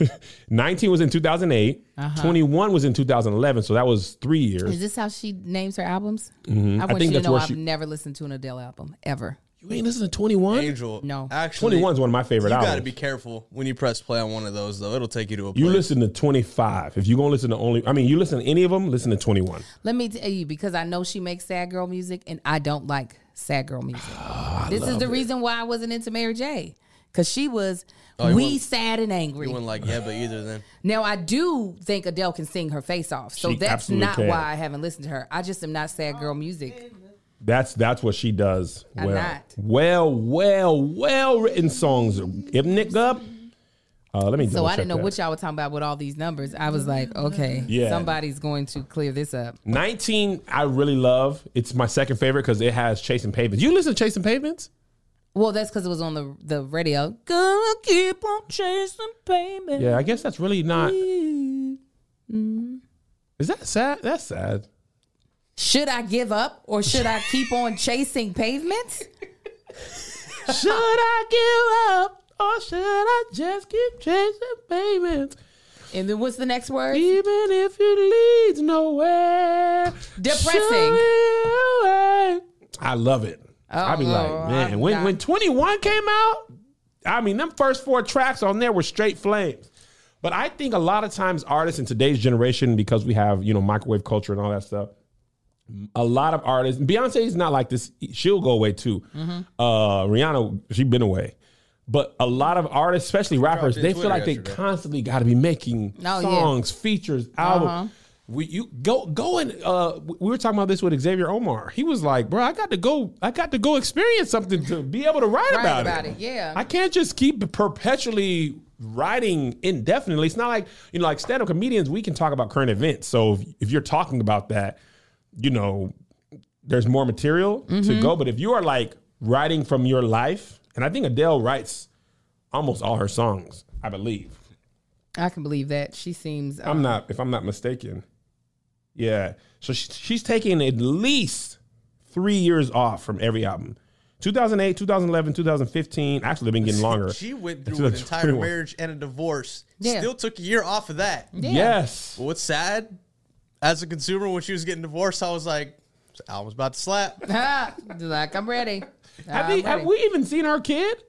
God. 19 was in 2008. Uh-huh. 21 was in 2011. So that was three years. Is this how she names her albums? Mhm. I I want think you to know I've she- never listened to an Adele album ever. You ain't listening to 21? Angel. No. Actually, 21 is one of my favorite You albums. got to be careful when you press play on one of those, though. It'll take you to a place. You listen to 25. If you're going to listen to only, I mean, you listen to any of them, listen to 21. Let me tell you, because I know she makes sad girl music, and I don't like sad girl music. Ah, this is the reason why I wasn't into Mary J. Because she was Oh, we sad and angry. You wouldn't like yeah, but either then. Now I do think Adele can sing her face off, so She that's not can. why I haven't listened to her. I just am not sad girl music. That's that's what she does I'm well. not. Well, well, well written songs. If Nick up, uh, let me. So I didn't know that. what y'all were talking about with all these numbers. I was like, okay, Yeah. somebody's going to clear this up. 19, I really love. It's my second favorite because it has Chasing Pavements. You listen to Chasing Pavements? Well, that's because it was on the the radio. Gonna keep on chasing pavements. Yeah, I guess that's really not. Is that sad? That's sad. Should I give up or should I keep on chasing pavements? should I give up or should I just keep chasing pavements? And then what's the next word? Even if it leads nowhere. Depressing. show me a way. I love it. I be Oh, like, man, I'm when, not- when 21 came out, I mean, them first four tracks on there were straight flames. But I think a lot of times artists in today's generation, because we have, you know, microwave culture and all that stuff, a lot of artists, Beyonce is not like this. She'll go away too. Mm-hmm. Uh, Rihanna, she been away. But a lot of artists, especially rappers, in they feel Twitter like they constantly got to be making Oh, yeah. songs, features, albums. Uh-huh. We you go go and uh, we were talking about this with Xavier Omar. He was like, "Bro, I got to go. I got to go experience something to be able to write, Write about, about it. it, yeah. I can't just keep perpetually writing indefinitely. It's not like you know, like stand-up comedians. We can talk about current events. So if, if you're talking about that, you know, there's more material Mm-hmm. to go. But if you are like writing from your life, and I think Adele writes almost all her songs, I believe. I can believe that. She seems. Um, I'm not, if I'm not mistaken. Yeah. So she, she's taking at least three years off from every album. 2008, 2011, 2015. Actually, they've been getting longer. She went through an entire marriage and a divorce. Yeah. Still took a year off of that. yeah. Yes. But what's sad, as a consumer, when she was getting divorced, I was like, this album's about to slap. Like I'm ready. Have, I'm we, have ready. we even seen our kid?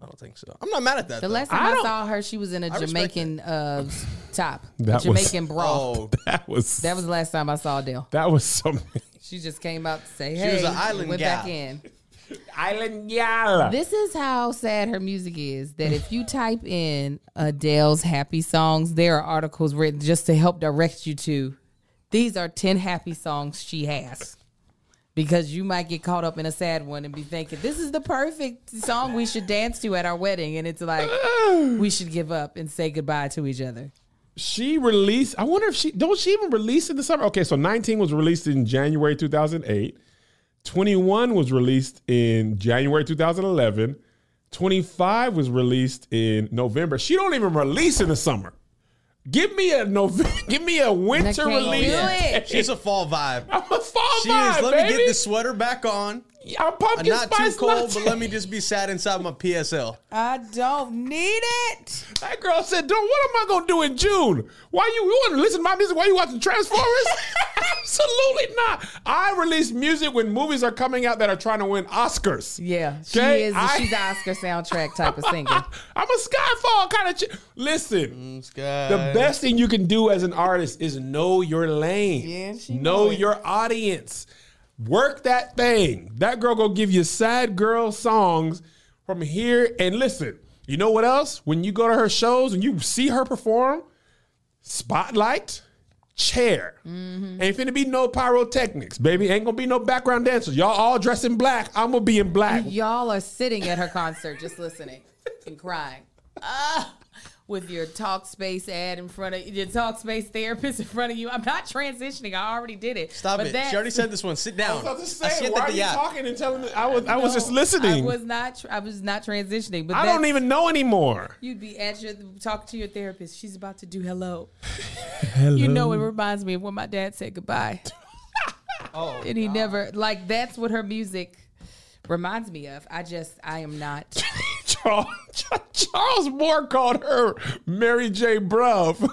I don't think so. I'm not mad at that. The though. last time I I, don't- saw her, she was in a Jamaican uh, top, That was- Jamaican bra. oh, That was That was the last time I saw Adele. that was something. She just came out to say, She "Hey," was an and island went gal. back in. Island Yala. This is how sad her music is. That if you type in Adele's happy songs, there are articles written just to help direct you to. These are ten happy songs she has. Because you might get caught up in a sad one and be thinking, this is the perfect song we should dance to at our wedding. And it's like, we should give up and say goodbye to each other. she released. I wonder if she don't she even release in the summer? Okay, so 19 was released in January 2008. 21 was released in January 2011. 25 was released in November. She don't even release in the summer. Give me a November. Give me a winter release. she's a fall vibe. I'm a fall She vibe, is. Let baby. me get the sweater back on. I'm pumpkin uh, Not too cold, latte. but let me just be sad inside my PSL. I don't need it. That girl said, "Don't. What am I gonna do in June? Why you, you want to listen to my music? Why you watching Transformers? Absolutely not. I release music when movies are coming out that are trying to win Oscars. Yeah, she Okay, is. I- she's an Oscar soundtrack type of singer. I'm a Skyfall kind of. Ch- listen, mm, Sky. the best thing you can do as an artist is know your lane. Yeah, she know know your audience. Work that thing. That girl gonna give you sad girl songs from here. And listen, you know what else? When you go to her shows and you see her perform, spotlight, chair. Mm-hmm. Ain't finna be no pyrotechnics, baby. Ain't gonna be no background dancers. Y'all all dressed in black. I'm gonna be in black. Y'all are sitting at her concert just listening and crying. Ah, with your talk space ad in front of your talk space therapist in front of you. I'm not transitioning. I already did it. Stop But it. that- She already said this one. Sit down. I was about to say, Siéntate why are you ya. talking and telling me? I was, I was just listening. I was not. tr- I was not transitioning. But I don't even know anymore. You'd be at your talk to your therapist. She's about to do hello. You know, it reminds me of when my dad said goodbye. Oh, and he never like that's what her music reminds me of. I just I am not. Charles, Charles Moore called her Mary J. Bruv.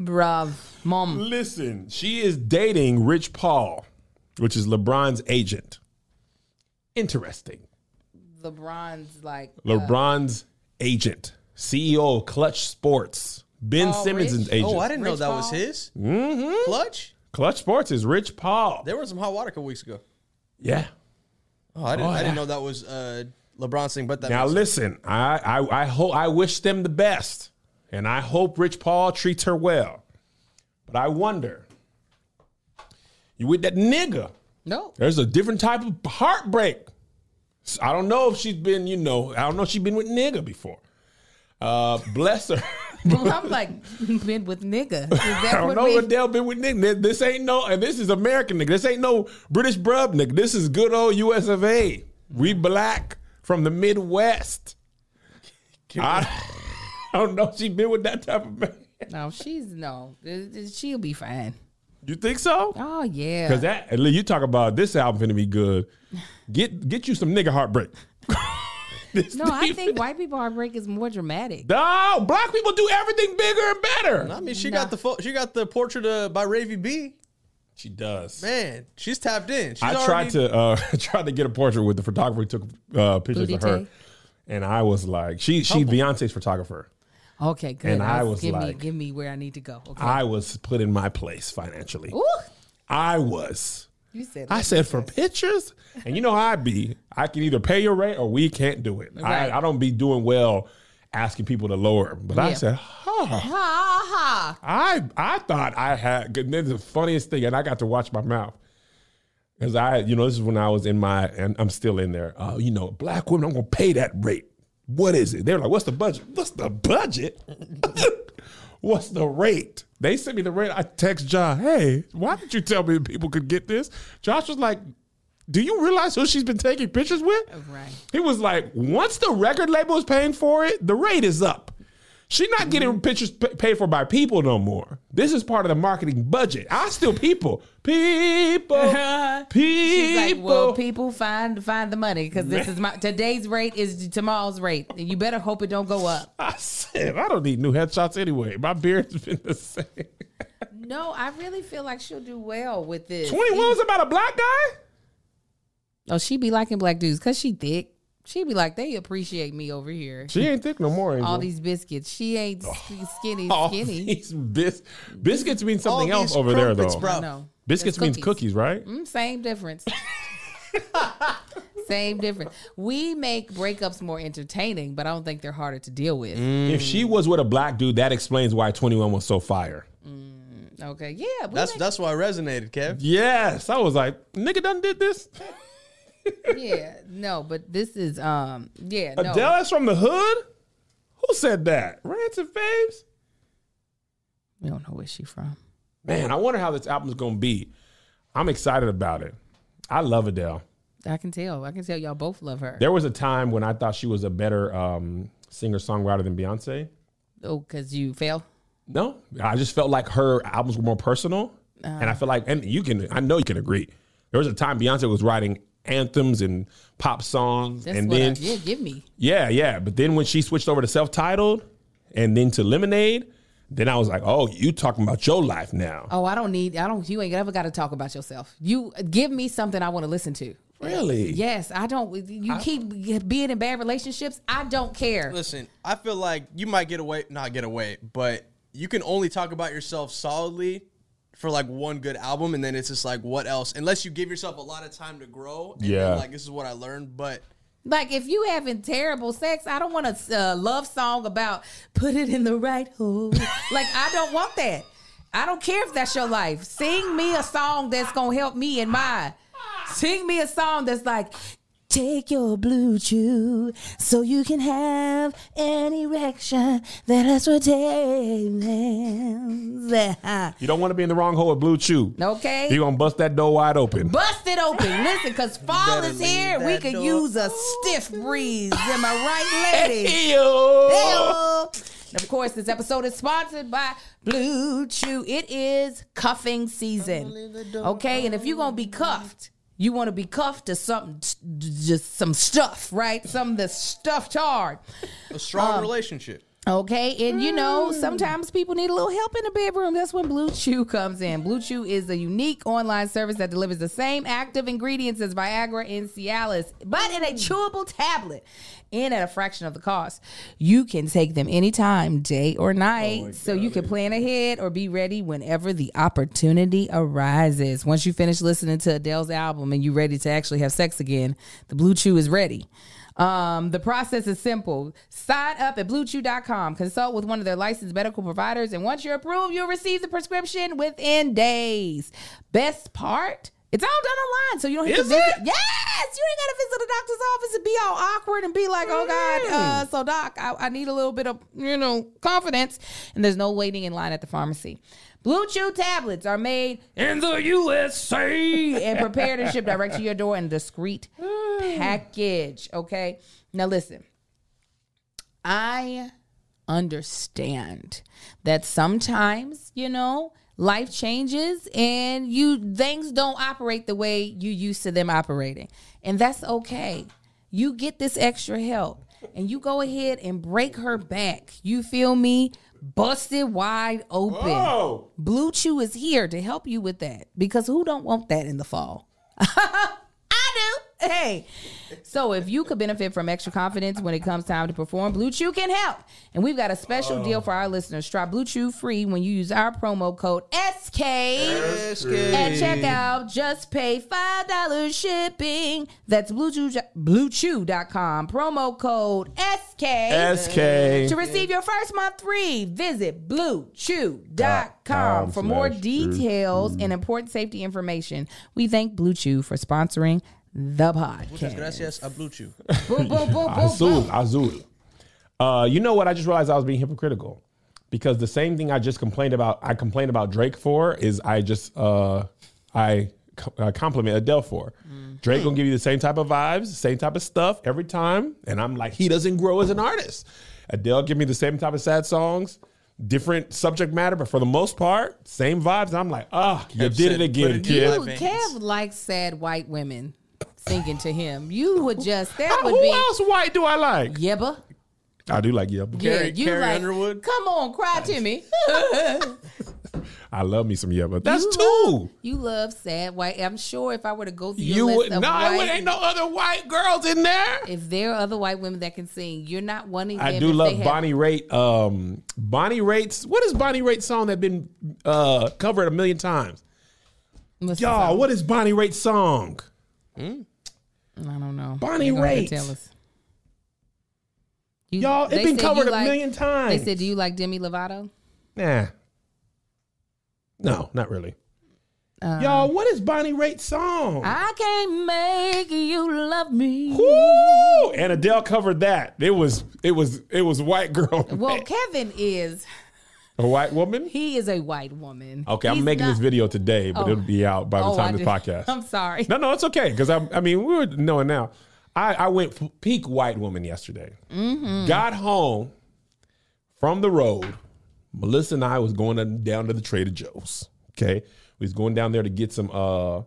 Bruv, mom. Listen, she is dating Rich Paul, which is LeBron's agent. Interesting. LeBron's like uh, LeBron's agent, CEO of Clutch Sports. Ben Oh, Simmons' Rich? agent. oh, I didn't know Rich that was his. Mm-hmm. Clutch. Clutch Sports is Rich Paul. There was some hot water a couple weeks ago. Yeah. Oh, I didn't. Oh, I didn't know that was uh, LeBron's thing. But that Now makes listen, I I I hope I wish them the best, and I hope Rich Paul treats her well. But I wonder, you with that nigga? no. There's a different type of heartbreak. I don't know if she's been, you know, I don't know if she's been with nigga before. Uh, bless her. I'm like been with nigga. Is I don't what know we? Adele been with nigga. This, this ain't no, and this is American nigga. This ain't no British brub nigga. This is good old US of A. We black from the Midwest. I, I don't know if she been with that type of man. no, she's no. She'll be fine. You think so? Oh yeah. Because that you talk about this album finna be good. Get get you some nigga heartbreak. This No, I think white people heartbreak is more dramatic. No, black people do everything bigger and better. I mean, she Nah. got the pho- she got the portrait uh, by Raven B. She does. Man, she's tapped in. She's I already, tried to uh tried to get a portrait with the photographer who took uh, pictures Booty of her, Tay? and I was like, she she Beyonce's photographer. Okay, good. And I I'll- was give me like- give me where I need to go. Okay. I was put in my place financially. Ooh, I was. You said. I said for pictures, and you know how I be. I can either pay your rate or we can't do it. Right. I, I don't be doing well asking people to lower. But I said, huh. Ha ha. I I thought I had. and This the funniest thing, and I got to watch my mouth because I, you know, this is when I was in my, and I'm still in there. Uh, you know, black women, I'm gonna pay that rate. What is it? They're like, what's the budget? What's the budget? what's the rate? They sent me the rate. I text Josh, hey, why did you tell me people could get this? Josh was like, do you realize who she's been taking pictures with? Right. He was like, once the record label is paying for it, the rate is up. She's not getting pictures paid for by people no more. This is part of the marketing budget. I still people, people, people. She's like, well, people find find the money because this is my today's rate is tomorrow's rate. And you better hope it don't go up. I said, I don't need new headshots anyway. My beard's been the same. No, I really feel like she'll do well with this. 21 was about a black guy? Oh, she be liking black dudes because she thick. She be like, they appreciate me over here. She ain't thick no more. Angel. All these biscuits. She ain't sk- skinny, All skinny. these bis- biscuits mean something All else these over there, though. bro. I know. Biscuits It's means cookies, right? Mm, same difference. same difference. We make breakups more entertaining, but I don't think they're harder to deal with. If she was with a black dude, that explains why 21 was so fire. Okay, yeah. That's make, that's why it resonated, Kev. Yes. I was like, nigga done did this? Yeah. No, but this is um yeah, no. Adele is from the hood? Who said that? Rancid Faves? We don't know where she from. Man, I wonder how this album's to be. I'm excited about it. I love Adele. I can tell. I can tell y'all both love her. There was a time when I thought she was a better um, singer songwriter than Beyonce. Oh, because you fail? No, I just felt like her albums were more personal, and I feel like, and you can, I know you can agree. There was a time Beyonce was writing anthems and pop songs, That's and what then I, yeah, give me. yeah, yeah. But then when she switched over to self-titled, and then to Lemonade, then I was like, oh, you talking about your life now? Oh, I don't need I don't you ain't ever gotta talk about yourself. You give me something I want to listen to. Really? Yes, I don't you keep being in bad relationships. I don't care. Listen, I feel like you might get away, not get away, but you can only talk about yourself solidly for like one good album, and then it's just like, what else? Unless you give yourself a lot of time to grow. And Yeah. Then, like this is what I learned, but Like if you having terrible sex, I don't want a uh, love song about put it in the right hole. like I don't want that. I don't care if that's your life. Sing me a song that's gonna help me in mine. Sing me a song that's like Take your blue chew so you can have an erection that lasts for days. You don't want to be in the wrong hole with Blue Chew. Okay? You gonna bust that door wide open. Bust it open. Listen, because fall is here. We that could door use a stiff breeze. Am I right, ladies? Ew. Heyo. And of course, this episode is sponsored by Blue Chew. It is cuffing season. Okay, and if you're gonna be cuffed, you want to be cuffed to something, just some stuff, right? Something that's stuffed hard. a strong Um, relationship. Okay, and you know, hmm. sometimes people need a little help in the bedroom. That's when Blue Chew comes in. Blue Chew is a unique online service that delivers the same active ingredients as Viagra and Cialis, but in a hmm. chewable tablet and at a fraction of the cost. You can take them anytime, day or night, oh so you can plan ahead or be ready whenever the opportunity arises. Once you finish listening to Adele's album and you're ready to actually have sex again, the Blue Chew is ready. Um, the process is simple. Sign up at bluechew.com, consult with one of their licensed medical providers, and once you're approved, you'll receive the prescription within days. Best part? It's all done online, so you don't have Is to visit. it? Yes, you ain't got to visit the doctor's office and be all awkward and be like, "Oh God, uh, so doc, I, I need a little bit of you know confidence." And there's no waiting in line at the pharmacy. Blue Chew tablets are made in the USA and prepared and shipped direct to your door in a discreet package. Okay, now listen. I understand that sometimes, you know, life changes and you things don't operate the way you used to them operating. And that's okay. You get this extra help and you go ahead and break her back. You feel me? Busted wide open. Whoa. Blue Chew is here to help you with that because who don't want that in the fall? Hey. So if you could benefit from extra confidence when it comes time to perform, Blue Chew can help. And we've got a special deal for our listeners. Try Blue Chew free when you use our promo code SK at checkout. Just pay $5 shipping. That's bluechew, bluechew.com. Promo code SK. SK. To receive your first month free, visit bluechew.com for more details and important safety information. We thank Blue Chew for sponsoring the podcast. Muchas Gracias a Blue Chew. Boom, boom, boom, boom, Azul, boom. Azul. Uh, you know what? I just realized I was being hypocritical because the same thing I just complained about, I complained about Drake for, is I just uh, I co- uh, compliment Adele for. Drake gonna give you the same type of vibes, same type of stuff every time, and I'm like, he doesn't grow as an artist. Adele give me the same type of sad songs, different subject matter, but for the most part, same vibes. I'm like, ah, you did it again, "Put it kid. in Ooh, veins. Kev likes sad white women singing to him. You would just that How- would who be else white do I like? Yebba. I do like Yebba. Carrie- yeah, you Carrie like, Underwood? Come on, cry to me. I love me some Yebba. That's you two. Love, you love sad white. I'm sure if I were to go through your You list would of no, white, ain't no other white girls in there. if there are other white women that can sing, you're not wanting them. I do love they have- Bonnie Raitt. Um, Bonnie Raitt's what is Bonnie Raitt's song that been uh, covered a million times? What's Y'all, what is Bonnie Raitt's song? I don't know. Bonnie You're gonna have to Raitt. Tell us. You- Y'all, it's been covered a like- million times. They said, "Do you like Demi Lovato?" nah, no, not really. Uh, Y'all, what is Bonnie Raitt's song? I can't make you love me. Woo! And Adele covered that. It was it was it was white girl, Well, Kevin is a white woman. he is a white woman. Okay, I'm He's making this video today, but Oh. it'll be out by the Oh, time I this podcast. I'm sorry. No, no, it's okay because I, I mean, we were knowing now. I, I went peak white woman yesterday. Mm-hmm. Got home from the road. Melissa and I was going down to the Trader Joe's. Okay, we was going down there to get some uh,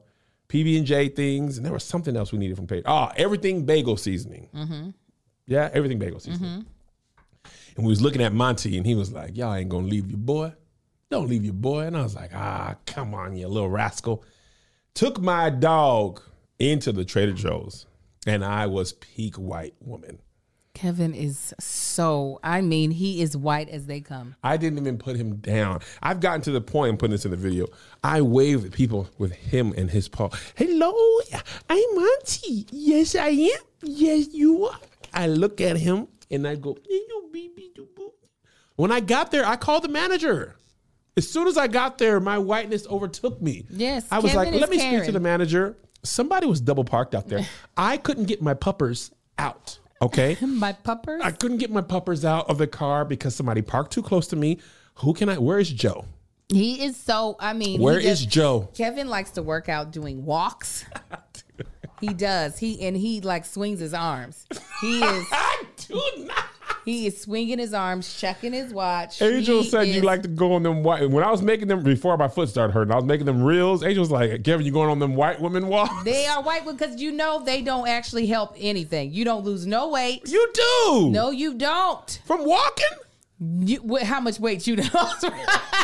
PB and J things, and there was something else we needed from Page. Ah, everything bagel seasoning. Mm-hmm. Yeah, everything bagel seasoning. And we was looking at Monty, and he was like, "Y'all ain't gonna leave your boy. Don't leave your boy." And I was like, "Ah, come on, you little rascal." Took my dog into the Trader Joe's, and I was peak white woman. Kevin is so. I mean, he is white as they come. I didn't even put him down. I've gotten to the point, I'm putting this in the video. I wave at people with him and his paw. Hello, I'm Monty. Yes, I am. Yes, you are. I look at him and I go, "Hello, baby, doo boo." when I got there, I called the manager. As soon as I got there, my whiteness overtook me. Yes, I was Kevin like, let me speak to the manager. Somebody was double parked out there. I couldn't get my puppers out. Okay. My puppers. I couldn't get my puppers out of the car because somebody parked too close to me. Who can I? Where is Joe? he is so. I mean, Where he is just- Joe? Kevin likes to work out doing walks. he does. He and he like swings his arms. He is. Do not. He is swinging his arms, checking his watch. Angel He said you like to go on them white. When I was making them before my foot started hurting, I was making them reels. Angel was like, "Kevin, you going on them white women walks? They are white because you know they don't actually help anything. You don't lose no weight. You do. No, you don't. From walking. You, wh- how much weight you lost?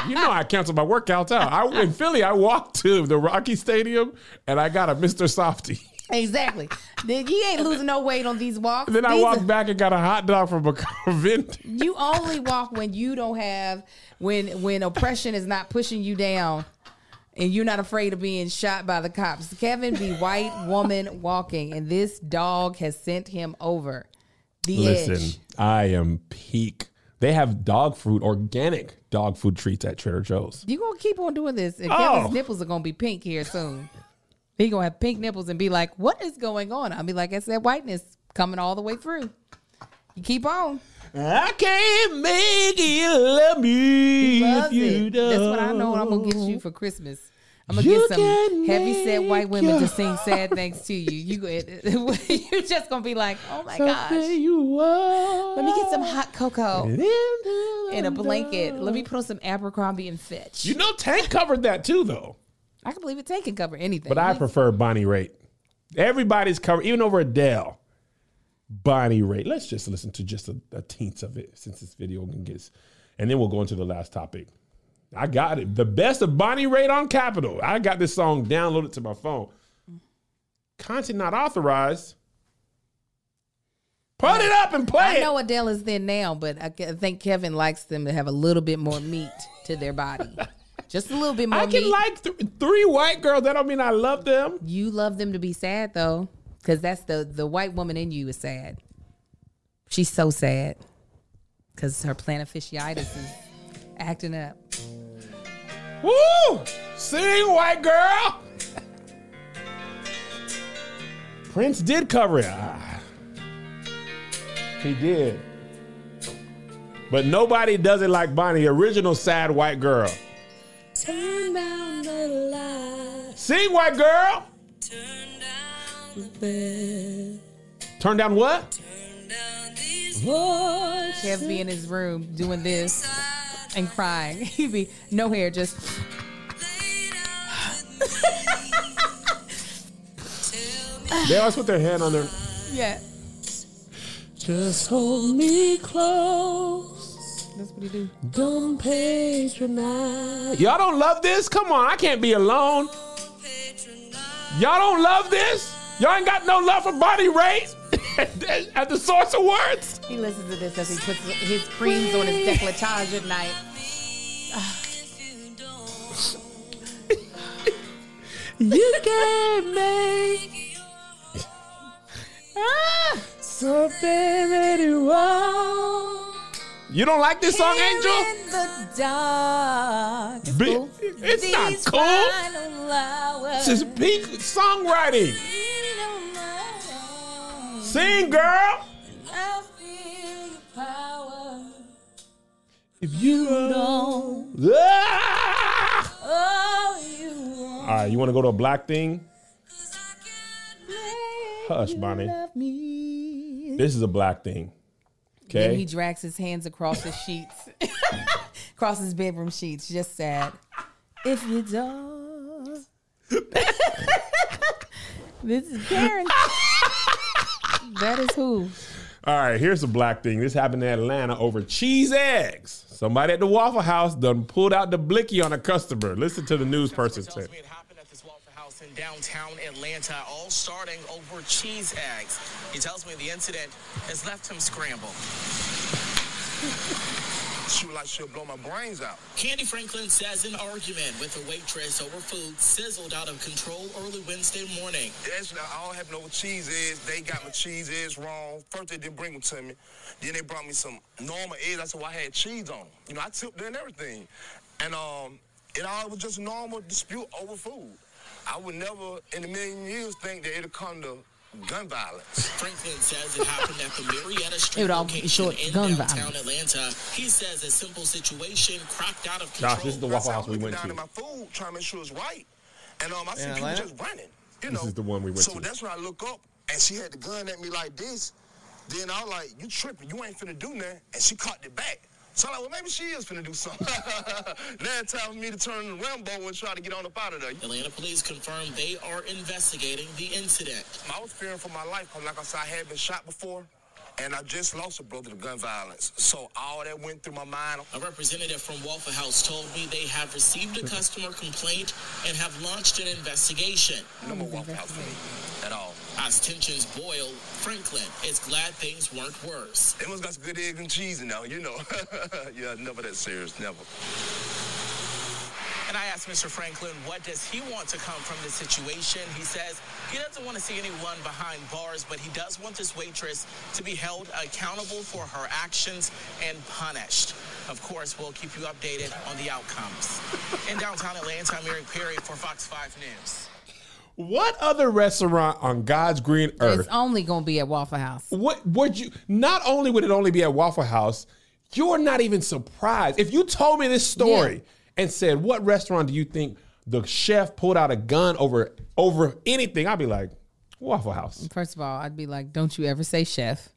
You know I canceled my workouts out. I in Philly. I walked to the Rocky Stadium and I got a Mr. Softy. Exactly. Then you ain't losing no weight on these walks. Then I walked are- back and got a hot dog from a vendor. You only walk when you don't have when when oppression is not pushing you down. And you're not afraid of being shot by the cops. Kevin be white woman walking, and this dog has sent him over the Listen, edge. I am peak. They have dog food, organic dog food treats at Trader Joe's. You gonna keep on doing this, and Oh. Kevin's nipples are gonna be pink here soon. He gonna have pink nipples and be like, "What is going on?" I'll be like, "It's that whiteness coming all the way through." You keep on. I can't make you love me Loves if you it. don't. That's what I know. What I'm gonna get you for Christmas. I'm gonna You get some can heavy set white women to sing sad things to you. You you're just gonna be like, "Oh my gosh." You Let me get some hot cocoa into and a blanket. Let me put on some Abercrombie and Fitch. You know, Tank covered that too, though. I can believe it. Tank can cover anything. But I prefer Bonnie Raitt. Everybody's covered, even over Adele. Bonnie Raitt. Let's just listen to just a, a teens of it since this video can get, and then we'll go into the last topic. I got it. The best of Bonnie Raitt on Capitol. I got this song downloaded to my phone. Content not authorized. Put it up and play I know Adele is there now, but I think Kevin likes them to have a little bit more meat to their body. Just a little bit more I can meat. like th- three white girls. That don't mean I love them. you love them to be sad though, because that's the the white woman in you is sad. She's so sad because her plantar fasciitis is acting up. Woo! Sing, white girl. Prince did cover it. Ah. He did. But nobody does it like Bonnie, original sad white girl. Turn down the lights. Sing, white girl. Turn down the bed. Turn down what? Turn down these Kev be in his room doing this and crying. He'd be no hair, just laid out with me. Tell me They always put their hand on their. yeah. Just hold me close. That's what he do. Don't patronize. Y'all don't love this? Come on, I can't be alone. Y'all don't love this? Y'all ain't got no love for Bonnie Raitt at the Source Awards? He listens to this as he puts his creams on his decolletage at night. You can't make ah! something that you want. You don't like this song, Angel? In the dark. It's Be- cool. it's not cool. final hours. This is peak songwriting. Sing, girl. I feel power. If you don't. Ah! You All right, you want to go to a black thing? Hush, Bonnie. This is a black thing. Then he drags his hands across his sheets, across his bedroom sheets. Just sad. If you don't. this is Karen. that is who. All right, here's a black thing. This happened in Atlanta over cheese eggs. Somebody at the Waffle House done pulled out the blicky on a customer. Listen to the news person say. In downtown Atlanta, all starting over cheese eggs. He tells me the incident has left him scrambled. She was like, she'll blow my brains out. Candy Franklin says an argument with a waitress over food sizzled out of control early Wednesday morning. That's not, I don't have no cheese is. They got my cheese is wrong. First they didn't bring them to me. Then they brought me some normal eggs. I said, well, I had cheese on 'em. You know, I tipped it and everything. And um, it all was just normal dispute over food. I would never in a million years think that it'd come to gun violence. Franklin says it happened at the Marietta Street It would all be location short in gun downtown violence. Atlanta. He says a simple situation cropped out of control. Josh, this is the Waffle House we looking went down to. my food, trying to make sure it's right. And um, I see people just running. You This know. is the one we went so to. that's when I look up, and she had the gun at me like this. Then I was like, "You tripping? You ain't finna do nothing." And she caught it back. So I'm like, "Well, maybe she is finna do something." now it's time for me to turn to Rambo and try to get on up out of there. Atlanta police confirm they are investigating the incident. I was fearing for my life because, like I said, I had been shot before, and I just lost a brother to gun violence. So all that went through my mind. A representative from Waffle House told me they have received a customer complaint and have launched an investigation. No more Waffle House for me at all. As tensions boil, Franklin is glad things weren't worse. They must got some good eggs and cheese now, you know. yeah, never that serious, never. And I asked Mr. Franklin, what does he want to come from this situation? He says he doesn't want to see anyone behind bars, but he does want this waitress to be held accountable for her actions and punished. Of course, we'll keep you updated on the outcomes. In downtown Atlanta, I'm Eric Perry for Fox 5 News. What other restaurant on God's green earth It's only gonna be at Waffle House. what would you not only would it only be at Waffle House, you're not even surprised. If you told me this story Yeah. And said, What restaurant do you think the chef pulled out a gun over over anything? I'd be like, Waffle House. First of all, I'd be like, "Don't you ever say chef."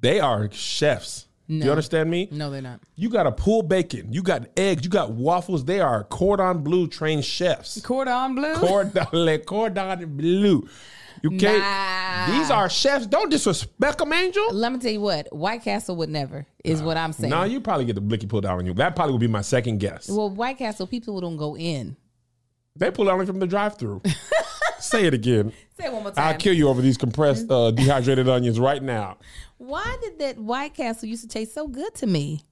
They are chefs. Do you understand me? No, they're not. You got a pulled bacon, you got eggs, you got waffles. They are cordon bleu trained chefs. Cordon bleu. Cordon, le cordon bleu. You can't. Nah. These are chefs. Don't disrespect them, Angel. Let me tell you what, White Castle would never, is what I'm saying. No, you probably get the blicky pulled out on you. That probably would be my second guess. well, White Castle, people don't go in. They pull it only from the drive-through. Say it again. Say it one more time. I'll kill you over these compressed, uh, dehydrated onions right now. Why did that White Castle used to taste so good to me?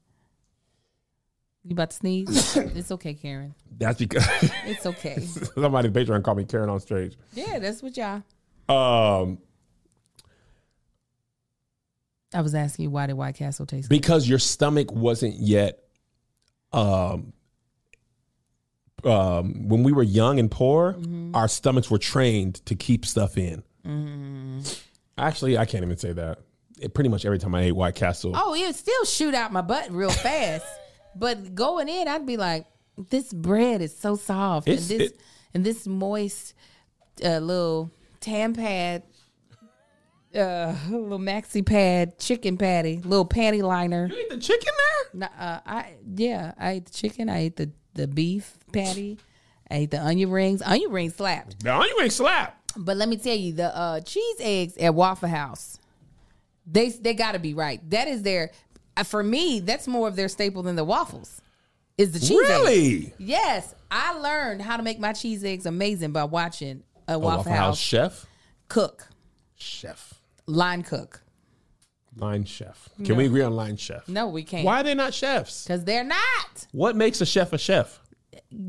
You about to sneeze? it's okay, Karen. That's because It's okay. somebody Patreon called me Karen on stage. Yeah, that's what y'all. Um, I was asking you why did White Castle taste good? because your stomach wasn't yet um um when we were young and poor our stomachs were trained to keep stuff in actually i can't even say that it, pretty much every time i ate white castle Oh, it would still shoot out my butt real fast. but going in, I'd be like, this bread is so soft. It's- and this it- and this moist uh, little tan pad, uh, little maxi pad chicken patty, little panty liner. You eat the chicken there? Nah, uh, I yeah, I ate the chicken. I ate the the beef patty. I ate the onion rings. Onion rings slapped. The onion ring slap. But let me tell you, the uh, cheese eggs at Waffle House, they they got to be right. That is their uh, for me. That's more of their staple than the waffles. Is the cheese eggs. Really? Yes, I learned how to make my cheese eggs amazing by watching a A Waffle, House, chef? cook, Chef. line cook. Line chef. Can we agree on line chef? No, we can't. Why are they not chefs? Because they're not. What makes a chef a chef?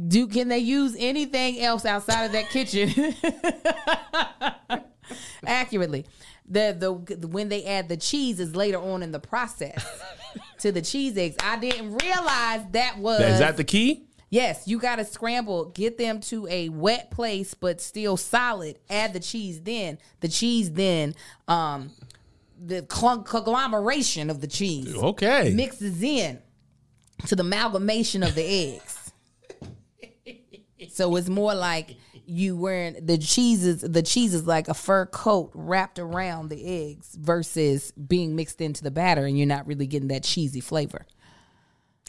Do can they use anything else outside of that kitchen? Accurately, the the when they add the cheese is later on in the process to the cheese eggs. I didn't realize that was Is that the key? Yes. You got to scramble, get them to a wet place but still solid. Add the cheese, then the cheese, then um the cl- conglomeration of the cheese Okay. mixes in to the amalgamation of the eggs. so it's more like you wearing the cheeses. The cheese is like a fur coat wrapped around the eggs versus being mixed into the batter, and you're not really getting that cheesy flavor.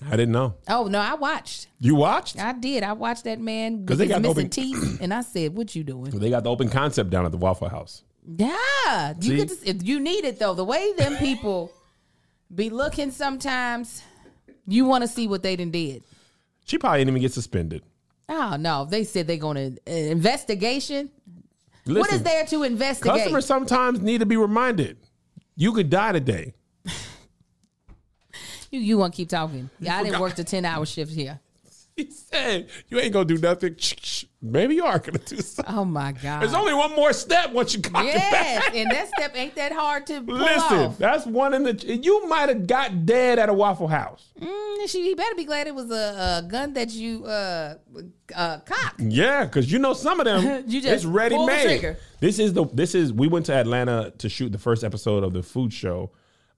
I didn't know. Oh no, I watched. You watched? I did. I watched that man 'Cause with they got missing open- teeth, and I said, "What you doing?" They got the open concept down at the Waffle House. Yeah, you See? get to, if you need it though. The way them people be looking sometimes, you want to see what they done did. She probably didn't even get suspended. Oh no! They said they're going to uh, investigation. what Listen, is there to investigate? Customers sometimes need to be reminded. You could die today. You you want to keep talking? Yeah, I didn't work the ten hour shift here. He said, "You ain't gonna do nothing." Maybe you are gonna do something. Oh my god! There's only one more step once you got your yes, back. and that step ain't that hard to pull Listen, off. that's one in the. You might have got dead at a Waffle House. Mm, she he better be glad it was a, a gun that you uh uh cocked. Yeah, because you know some of them. You just it's ready made. This is the. This is. We went to Atlanta to shoot the first episode of the food show.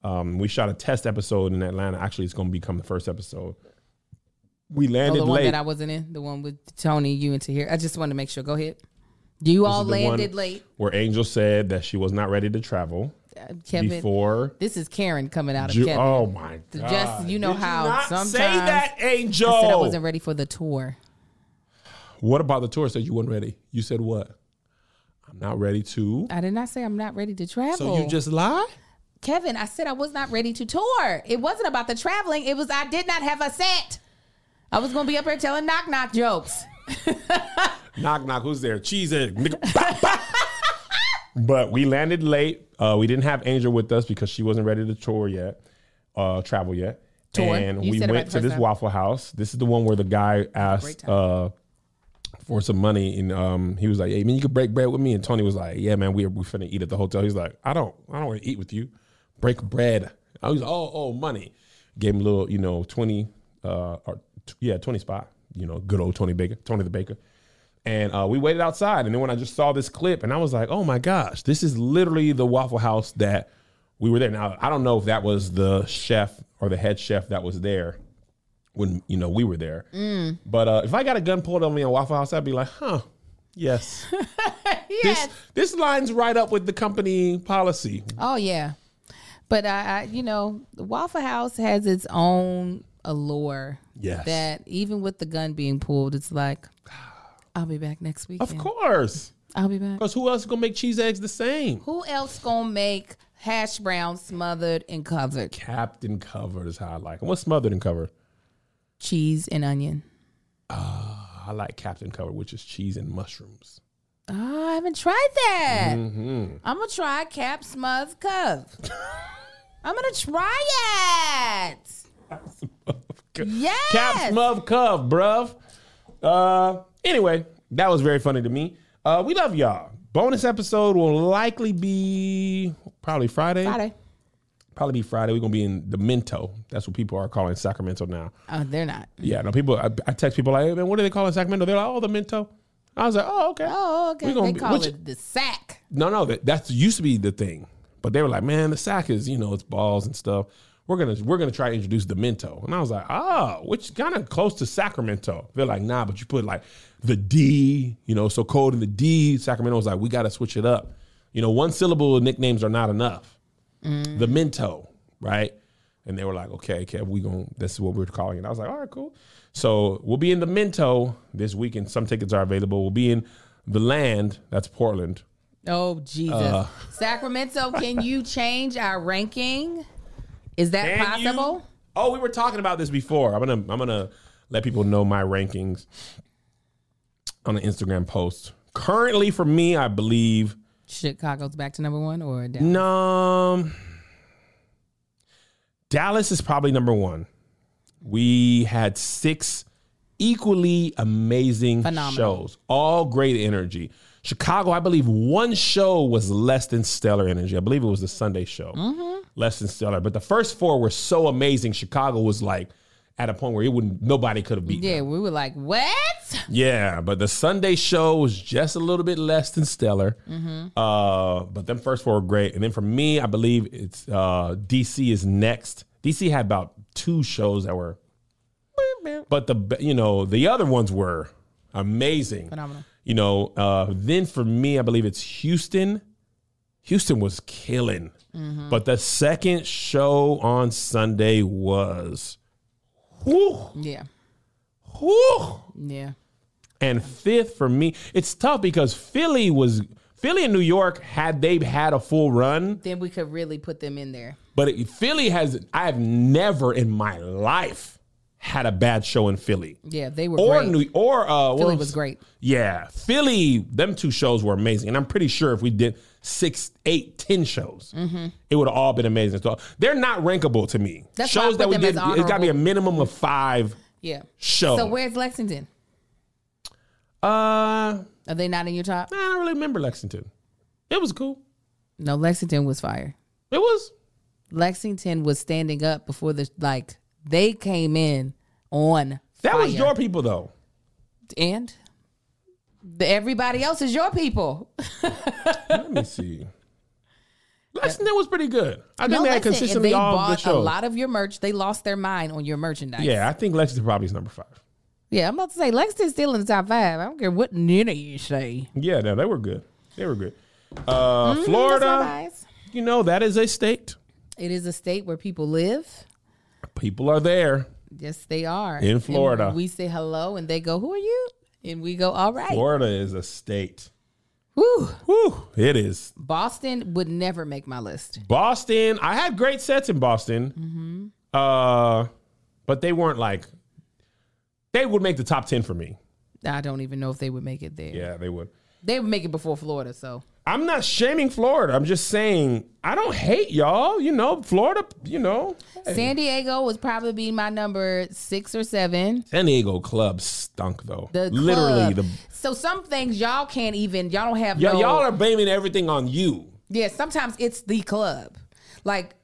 Um, we shot a test episode in Atlanta. Actually, it's going to become the first episode. We Oh, landed the one late. that I wasn't in, the one with Tony, you and Tahir. I just wanted to make sure. Go ahead. You This all is the one landed late, Where Angel said that she was not ready to travel Uh, Kevin. before. This is Karen coming out of Ju- Kevin. oh my god! Just you know Did how not sometimes say that, Angel. I said I wasn't ready for the tour. What about the tour? Said you weren't ready. You said what? I'm not ready to. I did not say I'm not ready to travel. So you just lie? Kevin, I said I was not ready to tour. It wasn't about the traveling. It was I did not have a set. I was gonna be up here telling knock knock jokes. Knock knock. Who's there? Cheese egg. nigga. Bah, bah. but we landed late. Uh, we didn't have Angel with us because she wasn't ready to tour yet, uh, travel yet. Tour? And You we said it right went to this time. Waffle House. This is the one where the guy asked uh, for some money, and um, he was like, "Hey man, you could break bread with me." And Tony was like, "Yeah man, we are, we finna eat at the hotel." He's like, "I don't, I don't want to eat with you. Break bread." I was, "Oh, oh, money." Gave him a little, you know, twenty, uh, or t- yeah, twenty spot. You know, good old Tony Baker, Tony the Baker. And uh, we waited outside. And then when I just saw this clip, and I was like, oh my gosh, this is literally the Waffle House that we were there. Now, I don't know if that was the chef or the head chef that was there when, you know, we were there. But uh, if I got a gun pulled on me in Waffle House, I'd be like, huh, yes. yes. This, this lines right up with the company policy. Oh yeah, but I, I, you know, the Waffle House has its own allure. Yes. That even with the gun being pulled, it's like, I'll be back next week. Of course. I'll be back. Because who else is going to make cheese eggs the same? Who else gonna make hash brown smothered and covered Captain covered is how I like them. What's smothered and covered? cheese and onion? Ah, I like Captain covered, which is cheese and mushrooms. Oh, I haven't tried that. Mm-hmm. I'm gonna try Cap Smuz Cove. I'm gonna try it. Yes. Cap Smub Cub, bruv. Uh, anyway, that was very funny to me. Uh, we love y'all. Bonus episode will likely be probably Friday. Friday. Probably be Friday. We're gonna be in the Minto. That's what people are calling Sacramento now. Oh, they're not. Yeah, no people. I, I text people like, hey, man, what do they call it Sacramento? They're like, oh, the Minto. I was like, oh, okay. Oh, okay. Gonna They be- call which- it the sack. No, no, that that's used to be the thing. But they were like, man, the sack is, you know, it's balls and stuff. we're gonna we're gonna try to introduce Demento. And I was like, oh, which kind of close to Sacramento. They're like, nah, but you put like the D, you know, so cold in the D. Sacramento was like, we got to switch it up. You know, one syllable nicknames are not enough. Mm. The Minto, right? And they were like, okay, Kev, we going to this is what we're calling it. I was like, all right, cool. So we'll be in the Minto this weekend. Some tickets are available. We'll be in the land, that's Portland. Oh Jesus, Uh. Sacramento, can you change our ranking? Is that Can you? possible? Oh, we were talking about this before. I'm gonna I'm gonna let people know my rankings on an Instagram post. Currently, for me, I believe Chicago's back to number one, or down? no. Dallas is probably number one. We had six equally amazing Phenomenal. shows, all great energy. Chicago, I believe one show was less than stellar energy. I believe it was the Sunday show, Mm-hmm. less than stellar. But the first four were so amazing. Chicago was like at a point where it wouldn't nobody could have beaten. Yeah, them. we were like, what? Yeah, but the Sunday show was just a little bit less than stellar. Mm-hmm. Uh, but them first four were great. And then for me, I believe it's uh, DC is next. DC had about two shows that were, but the you know the other ones were amazing, Phenomenal. You know, uh, then for me, I believe it's Houston. Houston was killing, Mm-hmm. but the second show on Sunday was, whew, Yeah, whew. yeah. And fifth for me, it's tough because Philly was Philly and New York had they had a full run, Then we could really put them in there. but it, Philly has I have never in my life had a bad show in Philly. Yeah, they were Or great. New or uh Philly was great. Yeah, Philly. Them two shows were amazing, and I'm pretty sure if we did six, eight, ten shows, Mm-hmm. it would have all been amazing. So they're not rankable to me. That's shows that we did, it's got to be a minimum of five yeah. shows. So where's Lexington? uh, Are they not in your top? I don't really remember Lexington. It was cool. No, Lexington was fire. It was. Lexington was standing up before the like they came in on That was your people though. and the, everybody else is your people. Let me see. Lexington was pretty good. I think No, they had consistently they all good bought a lot of your merch. They lost their mind on your merchandise. yeah, I think Lexington probably is number five. yeah. I'm about to say Lexington's still in the top five. I don't care what none you say. Yeah, no, they were good. They were good. Uh, Mm-hmm, Florida, you know that is a state. It is a state where people live. People are there. Yes, they are In And Florida. we say hello, and they go, "Who are you?" And we go, "All right." Florida is a state. Whew. Whew, it is. Boston would never make my list. Boston. I had great sets in Boston. Mm-hmm. Uh, but they weren't like. They would make the top ten for me. I don't even know if they would make it there. Yeah, they would. They would make it before Florida, so I'm not shaming Florida. I'm just saying I don't hate y'all. You know, Florida. You know, hey. San Diego was probably be my number six or seven. San Diego club stunk though. The Literally, club. the so some things y'all can't even y'all don't have y- no y'all are blaming everything on you. yeah sometimes it's the club like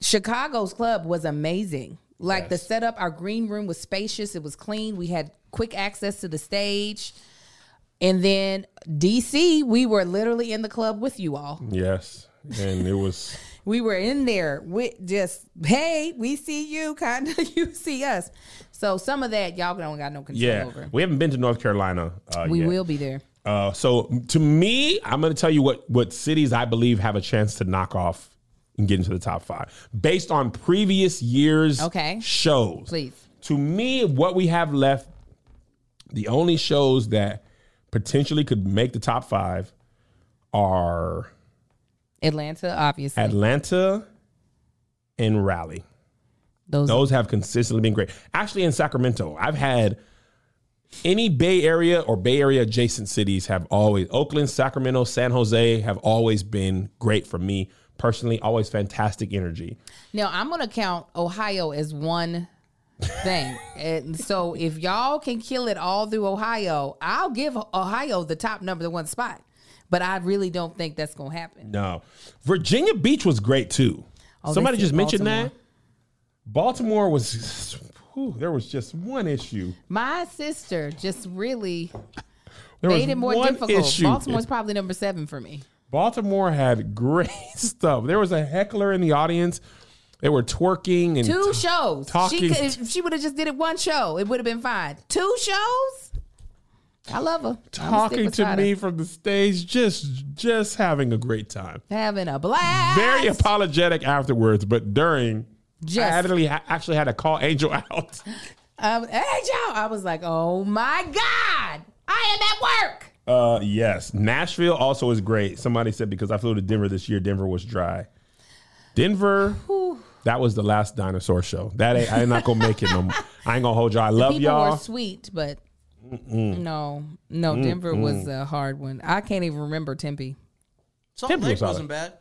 Chicago's club was amazing like the setup our green room was spacious it was clean we had quick access to the stage and then DC we were literally in the club with you all Yes, and it was. we were in there with just hey we see you kind of you see us so some of that y'all don't got no control over. Yeah, over we haven't been to North Carolina. Uh, we yet. will be there Uh, so to me, I'm going to tell you what what cities I believe have a chance to knock off and get into the top five based on previous years. Okay. shows. Please. To me, what we have left, the only shows that potentially could make the top five are Atlanta obviously Atlanta and Raleigh. those, Those have consistently been great. Actually, in Sacramento, I've had any Bay Area or Bay Area adjacent cities have always Oakland, Sacramento, San Jose have always been great for me personally. Always fantastic energy. Now I'm gonna count Ohio as one thing, and so if y'all can kill it all through Ohio, I'll give Ohio the top number one spot. But I really don't think that's gonna happen. No, Virginia Beach was great too. Oh, Somebody just mentioned Baltimore. that. Baltimore was. whew, there was just one issue. My sister just really There made it more one difficult. issue. Baltimore's probably number seven for me. Baltimore had great stuff. There was a heckler in the audience They were twerking and Two shows. talking- She could, if she would have just did it one show, it would have been fine. Two shows. I love her. Talking to her. me from the stage, just just having a great time. having a blast. Very apologetic afterwards, but during, Just- I actually, actually had to call Angel out. Um, Joe. I was like, oh my God, I am at work. Uh, yes, Nashville also is great. Somebody said because I flew to Denver this year, Denver was dry. Denver, that was the last dinosaur show. That ain't, I'm not gonna make it no more. I ain't gonna hold y'all. I love People y'all. were sweet, but no, no, Denver was a hard one. I can't even remember Tempe. Salt Temple Lake was solid. wasn't bad.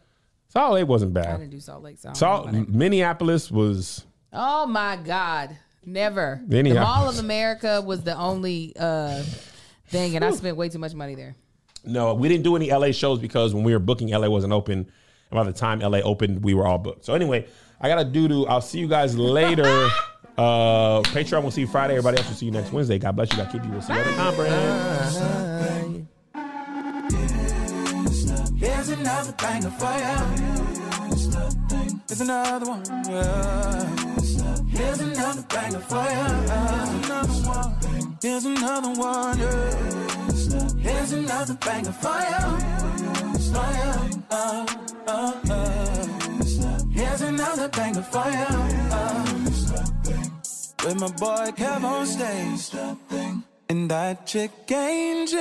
Salt Lake wasn't bad. I bad. didn't do Salt Lake. So I don't Salt about it. Minneapolis was Oh my God, never. Anyhow. The Mall of America was the only uh, thing, and I spent way too much money there. no. We didn't do any LA shows because when we were booking, LA wasn't open. And by the time LA opened, we were all booked. So anyway, I got to do to. I'll see you guys later. Uh, Patreon will see you Friday. Everybody else will see you next Wednesday. God bless you. God keep you. We'll see you at the conference. Here's another banger for ya. Here's another one. yeah. Here's another banger for ya. Here's another one. yeah. Here's another banger for ya. Ya. Uh, uh. Here's another for ya. Uh. With my boy Kev on stage. And that chick Angel.